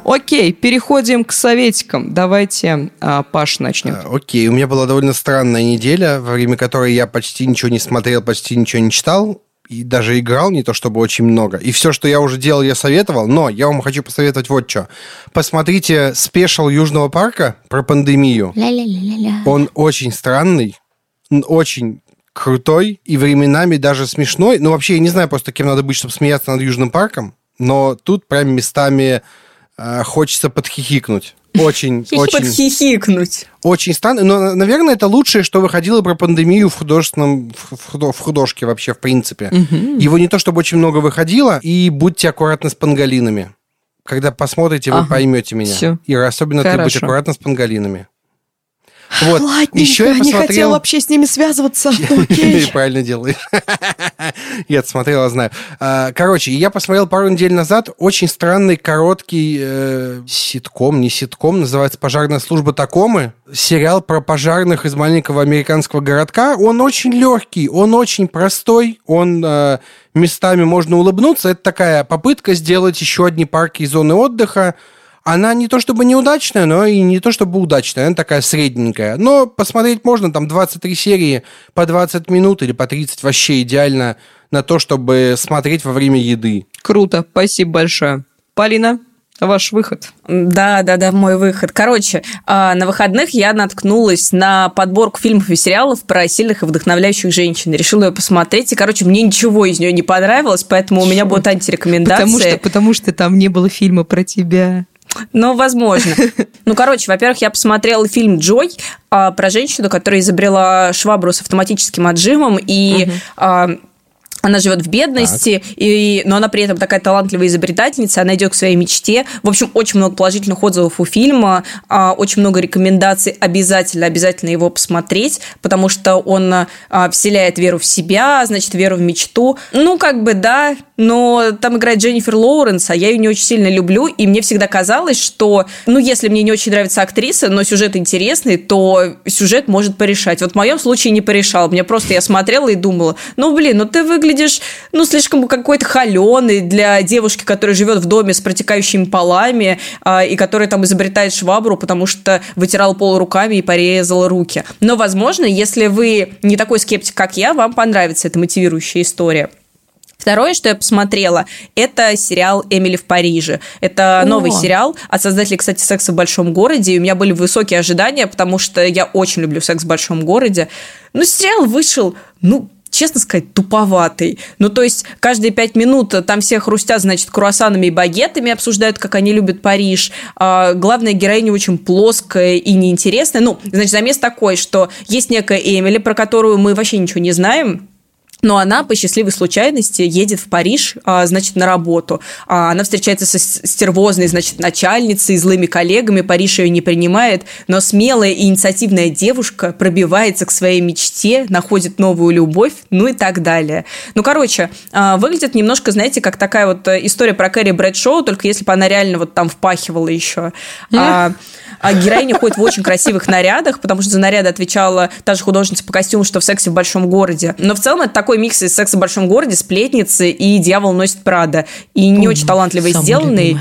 Speaker 1: Окей, переходим к советикам. Давайте а, Паш начнет.
Speaker 2: А, окей, у меня была довольно странная неделя, во время которой я почти ничего не смотрел, почти ничего не читал и даже играл, не то чтобы очень много. И все, что я уже делал, я советовал. Но я вам хочу посоветовать вот что. Посмотрите спешл Южного парка про пандемию. Ля-ля-ля-ля. Он очень странный, очень крутой и временами даже смешной. Ну, вообще, я не знаю просто, кем надо быть, чтобы смеяться над Южным парком. Но тут прям местами э, хочется подхихикнуть. Очень, очень...
Speaker 3: Подхихикнуть.
Speaker 2: Очень странно. Но, наверное, это лучшее, что выходило про пандемию в художественном, в, художке вообще, в принципе. Угу. Его не то чтобы очень много выходило, и будьте аккуратны с панголинами. Когда посмотрите, вы ага. поймете меня. Все. И особенно Хорошо. ты будь аккуратна с панголинами. Вот.
Speaker 1: Ладненько,
Speaker 2: Еще я
Speaker 1: не
Speaker 2: посмотрел...
Speaker 1: хотел вообще с ними связываться.
Speaker 2: Ты правильно делаешь. Я смотрел, знаю. А, Короче, я посмотрел пару недель назад очень странный, короткий э, ситком, не ситком, называется «Пожарная служба Такомы». Сериал про пожарных из маленького американского городка. Он очень легкий, он очень простой, он э, местами можно улыбнуться. Это такая попытка сделать еще одни парки и зоны отдыха. Она не то чтобы неудачная, но и не то чтобы удачная. Она такая средненькая. Но посмотреть можно, там 23 серии по 20 минут или по 30 вообще идеально на то, чтобы смотреть во время еды.
Speaker 1: Круто, спасибо большое. Полина, ваш выход.
Speaker 3: Да, да, да, мой выход. Короче, а, на выходных я наткнулась на подборку фильмов и сериалов про сильных и вдохновляющих женщин. Решила ее посмотреть. И, короче, мне ничего из нее не понравилось, поэтому у меня будут антирекомендации.
Speaker 1: Потому что, потому что там не было фильма про тебя.
Speaker 3: Ну, возможно. Ну, короче, во-первых, я посмотрела фильм «Джой» а, про женщину, которая изобрела швабру с автоматическим отжимом, и а, она живет в бедности, и, но она при этом такая талантливая изобретательница, она идет к своей мечте. В общем, очень много положительных отзывов у фильма, а, очень много рекомендаций. Обязательно, обязательно его посмотреть, потому что он вселяет веру в себя, значит, веру в мечту. Ну, как бы, да, но там играет Дженнифер Лоуренс, а я ее не очень сильно люблю, и мне всегда казалось, что, ну, если мне не очень нравится актриса, но сюжет интересный, то сюжет может порешать. Вот в моем случае не порешал. Мне просто я смотрела и думала, ну, блин, ну ты выглядишь, ну, слишком какой-то холеный для девушки, которая живет в доме с протекающими полами а, и которая там изобретает швабру, потому что вытирала пол руками и порезала руки. Но, возможно, если вы не такой скептик, как я, вам понравится эта мотивирующая история. Второе, что я посмотрела, это сериал «Эмили в Париже». Это
Speaker 1: О.
Speaker 3: новый сериал от создателей, кстати, «Секса в большом городе». И у меня были высокие ожидания, потому что я очень люблю «Секс в большом городе». Но сериал вышел, ну, честно сказать, туповатый. Ну, то есть, каждые пять минут там все хрустят, значит, круассанами и багетами, обсуждают, как они любят Париж. А, главная героиня очень плоская и неинтересная. Ну, значит, замес такой, что есть некая Эмили, про которую мы вообще ничего не знаем, но она по счастливой случайности едет в Париж, а, значит, на работу. А, Она встречается со стервозной, значит, начальницей, злыми коллегами. Париж ее не принимает, но смелая и инициативная девушка пробивается к своей мечте, находит новую любовь, ну и так далее. Ну, короче, а, выглядит немножко, знаете, как такая вот э, история про Кэрри Брэдшоу, только если бы она реально вот там впахивала еще. А, а героиня ходит в очень красивых нарядах, потому что за наряды отвечала та же художница по костюму, что в «Сексе в большом городе». Но в целом это такой микс из «Секса в большом городе», «Сплетницы» и «Дьявол носит Прада». И не
Speaker 1: О,
Speaker 3: очень талантливо сделанный.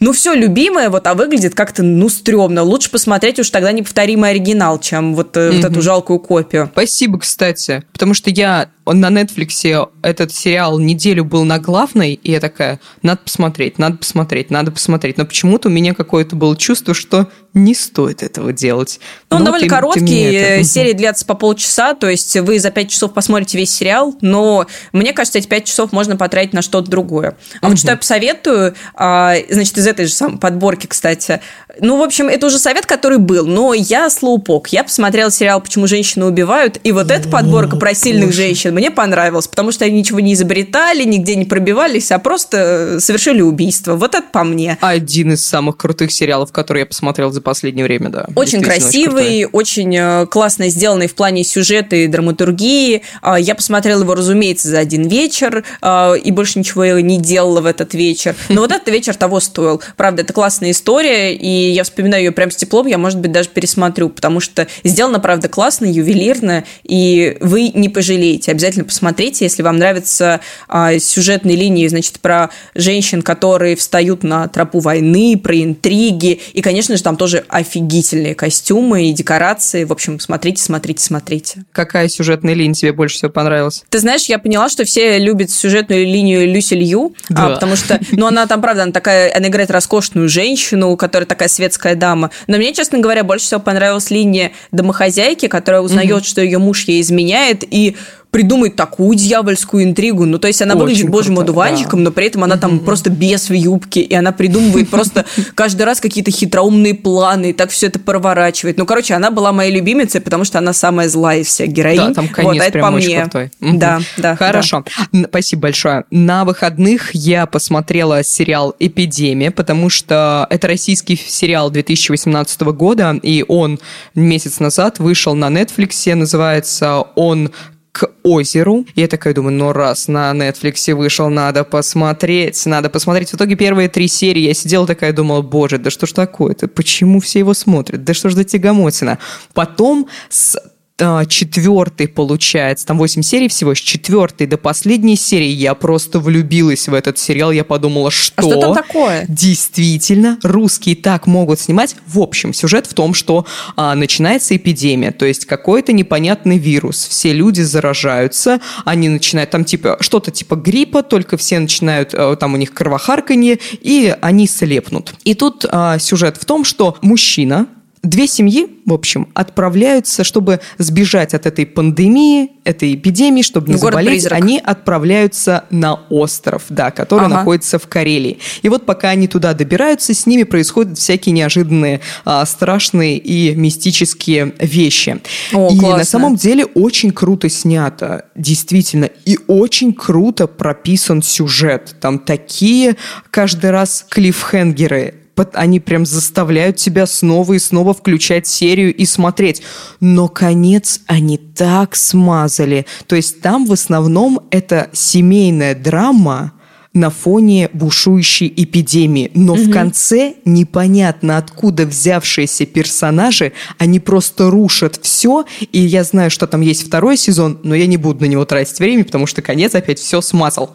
Speaker 3: Ну, все любимое, вот, а выглядит как-то, ну, стрёмно. Лучше посмотреть уж тогда неповторимый оригинал, чем вот, э, вот эту жалкую копию.
Speaker 1: Спасибо, кстати. Потому что я на Netflix этот сериал неделю был на главной, и я такая, надо посмотреть, надо посмотреть, надо посмотреть. Но почему-то у меня какое-то было чувство, что не стоит этого делать.
Speaker 3: Ну, он
Speaker 1: Но
Speaker 3: довольно
Speaker 1: ты- ты
Speaker 3: короткий,
Speaker 1: мне это-
Speaker 3: э, серии длятся по полчаса, то есть вы за пять часов посмотрите весь сериал, но мне кажется, эти пять часов можно потратить на что-то другое. А вот что я посоветую, а, значит, из этой же самой подборки, кстати, ну, в общем, это уже совет, который был, но я слоупок. Я посмотрела сериал «Почему женщины убивают», и вот эта подборка про сильных женщин мне понравилась, потому что они ничего не изобретали, нигде не пробивались, а просто э, совершили убийство. Вот это по мне.
Speaker 1: Один из самых крутых сериалов, которые я посмотрел за последнее время, да.
Speaker 3: Очень красивый, очень, э, классно сделанный в плане сюжета и драматургии. А, Я посмотрела его, разумеется, за один вечер а, и больше ничего не делала в этот вечер. Но вот этот вечер того стоил. Правда, это классная история, и я вспоминаю ее прям с теплом, я, может быть, даже пересмотрю, потому что сделано, правда, классно, ювелирно, и вы не пожалеете. Обязательно посмотрите, если вам нравятся а, сюжетные линии, значит, про женщин, которые встают на тропу войны, про интриги, и, конечно же, там тоже офигительные костюмы и декорации. В общем, смотрите, смотрите, смотрите.
Speaker 1: Какая сюжетная линия тебе больше всего понравилась?
Speaker 3: Ты знаешь, я поняла, что все любят сюжетную линию Люси Лью, а,
Speaker 1: Да.
Speaker 3: потому что, ну, она там, правда, она такая, она играет роскошную женщину, которая такая светская дама. Но мне, честно говоря, больше всего понравилась линия домохозяйки, которая узнает, что ее муж ей изменяет, и придумает такую дьявольскую интригу. Ну, то есть она
Speaker 1: Очень
Speaker 3: выглядит божьим одуванчиком,
Speaker 1: да.
Speaker 3: но при этом она там просто без в юбке, и она придумывает просто каждый раз какие-то хитроумные планы, и так все это проворачивает. Ну, короче, она была моей любимицей, потому что она самая злая из всех героинь.
Speaker 1: Да, там конец
Speaker 3: вот, а это
Speaker 1: прям
Speaker 3: по
Speaker 1: очень
Speaker 3: мне.
Speaker 1: крутой.
Speaker 3: Да, да.
Speaker 1: Хорошо. Н- Спасибо большое. На выходных я посмотрела сериал «Эпидемия», потому что это российский сериал 2018 года, и он месяц назад вышел на Netflix, называется он к озеру. Я такая думаю, ну раз на Netflix вышел, надо посмотреть, надо посмотреть. В итоге первые три серии я сидела такая, думала, боже, да что ж такое-то? Почему все его смотрят? Да что ж за тягомотина? Потом с а, четвертый получается, там 8 серий всего, с четвертой до последней серии я просто влюбилась в этот сериал, я подумала, что...
Speaker 3: А что там такое?
Speaker 1: Действительно, русские так могут снимать. В общем, сюжет в том, что а, начинается эпидемия, то есть какой-то непонятный вирус. Все люди заражаются, они начинают, там типа что-то типа гриппа, только все начинают, э, там у них кровохарканье, и они слепнут. И тут а, сюжет в том, что мужчина, Две семьи, в общем, отправляются, чтобы сбежать от этой пандемии, этой эпидемии, чтобы не
Speaker 3: город
Speaker 1: заболеть,
Speaker 3: призрак.
Speaker 1: они отправляются на остров, да, который
Speaker 3: Ага.
Speaker 1: находится в Карелии. И вот пока они туда добираются, с ними происходят всякие неожиданные, а, страшные и мистические вещи.
Speaker 3: О,
Speaker 1: и
Speaker 3: классно.
Speaker 1: на самом деле очень круто снято, действительно, и очень круто прописан сюжет. Там такие каждый раз клиффхенгеры, они прям заставляют тебя снова и снова включать серию и смотреть. Но конец они так смазали. То есть там в основном это семейная драма, на фоне бушующей эпидемии. Но в конце непонятно откуда взявшиеся персонажи, они просто рушат все. И я знаю, что там есть второй сезон, но я не буду на него тратить время, потому что конец опять все смазал.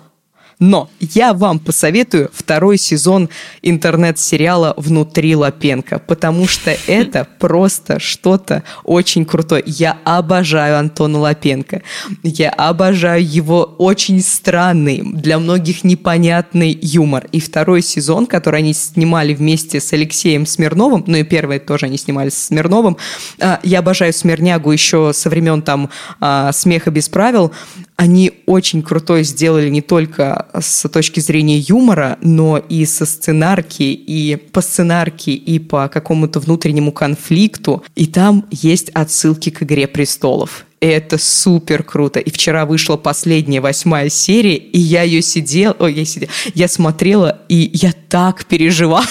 Speaker 1: Но я вам посоветую второй сезон интернет-сериала «Внутри Лапенко», потому что это просто что-то очень крутое. Я обожаю Антона Лапенко. Я обожаю его очень странный, для многих непонятный юмор. И второй сезон, который они снимали вместе с Алексеем Смирновым, ну и первый тоже они снимали с Смирновым, а, я обожаю Смирнягу еще со времен там а, «Смеха без правил», они очень крутой сделали не только с точки зрения юмора, но и со сценарки, и по сценарке, и по какому-то внутреннему конфликту. И там есть отсылки к «Игре престолов». Это супер круто. И вчера вышла последняя восьмая серия, и я ее сидела, ой, я сидела, я смотрела, и я так переживала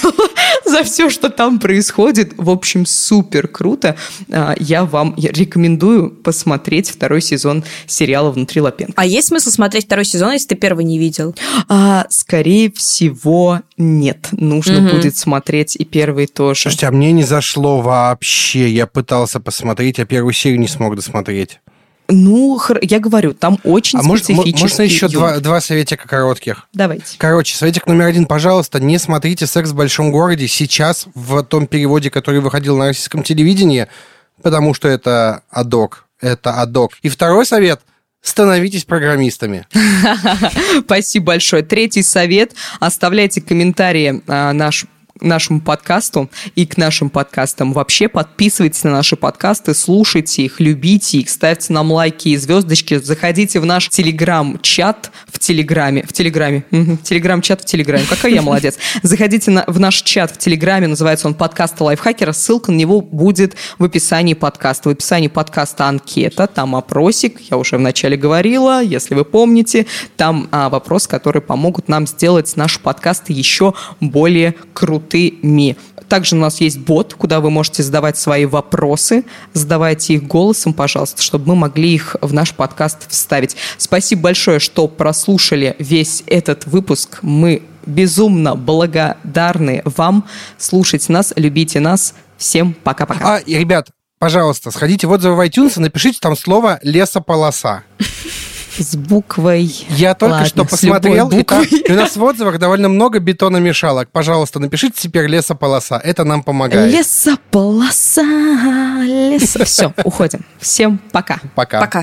Speaker 1: за все, что там происходит. В общем, супер круто. А, Я вам рекомендую посмотреть второй сезон сериала «Внутри Лапенко».
Speaker 3: А есть смысл смотреть второй сезон, если ты первый не видел?
Speaker 1: А, скорее всего, нет. Нужно будет смотреть и первый тоже.
Speaker 2: Слушайте, а мне не зашло вообще. Я пытался посмотреть, а первую серию не смог досмотреть.
Speaker 1: Ну, я говорю, там очень
Speaker 2: а может,
Speaker 1: специфический
Speaker 2: можно еще
Speaker 1: юмор.
Speaker 2: два, два советика коротких?
Speaker 1: Давайте.
Speaker 2: Короче, советик номер один, пожалуйста, не смотрите «Секс в большом городе» сейчас в том переводе, который выходил на российском телевидении, потому что это адок, это адок. И второй совет – становитесь программистами.
Speaker 1: Спасибо большое. Третий совет. Оставляйте комментарии а, наш нашему подкасту и к нашим подкастам. Вообще подписывайтесь на наши подкасты, слушайте их, любите их, ставьте нам лайки и звездочки, заходите в наш телеграм-чат в Телеграме, в Телеграме, телеграм-чат в Телеграме. Какая я молодец. Заходите на- в наш чат в Телеграме, называется он подкаст лайфхакера, ссылка на него будет в описании подкаста. В описании подкаста анкета, там опросик, я уже вначале говорила, если вы помните, там а, вопрос, который помогут нам сделать наш подкаст еще более крутыми. Также у нас есть бот, куда вы можете задавать свои вопросы. Задавайте их голосом, пожалуйста, чтобы мы могли их в наш подкаст вставить. Спасибо большое, что прослушали весь этот выпуск. Мы безумно благодарны вам. Слушайте нас, любите нас. Всем пока-пока.
Speaker 2: А, ребят, пожалуйста, сходите в отзывы в iTunes и напишите там слово «лесополоса».
Speaker 1: С буквой...
Speaker 2: Я только
Speaker 1: Ладно,
Speaker 2: что посмотрел, и, там- и у нас в отзывах довольно много бетономешалок. Пожалуйста, напишите теперь «лесополоса». Это нам помогает.
Speaker 1: Лесополоса, лес... Все, уходим. Всем пока.
Speaker 2: Пока.
Speaker 3: Пока.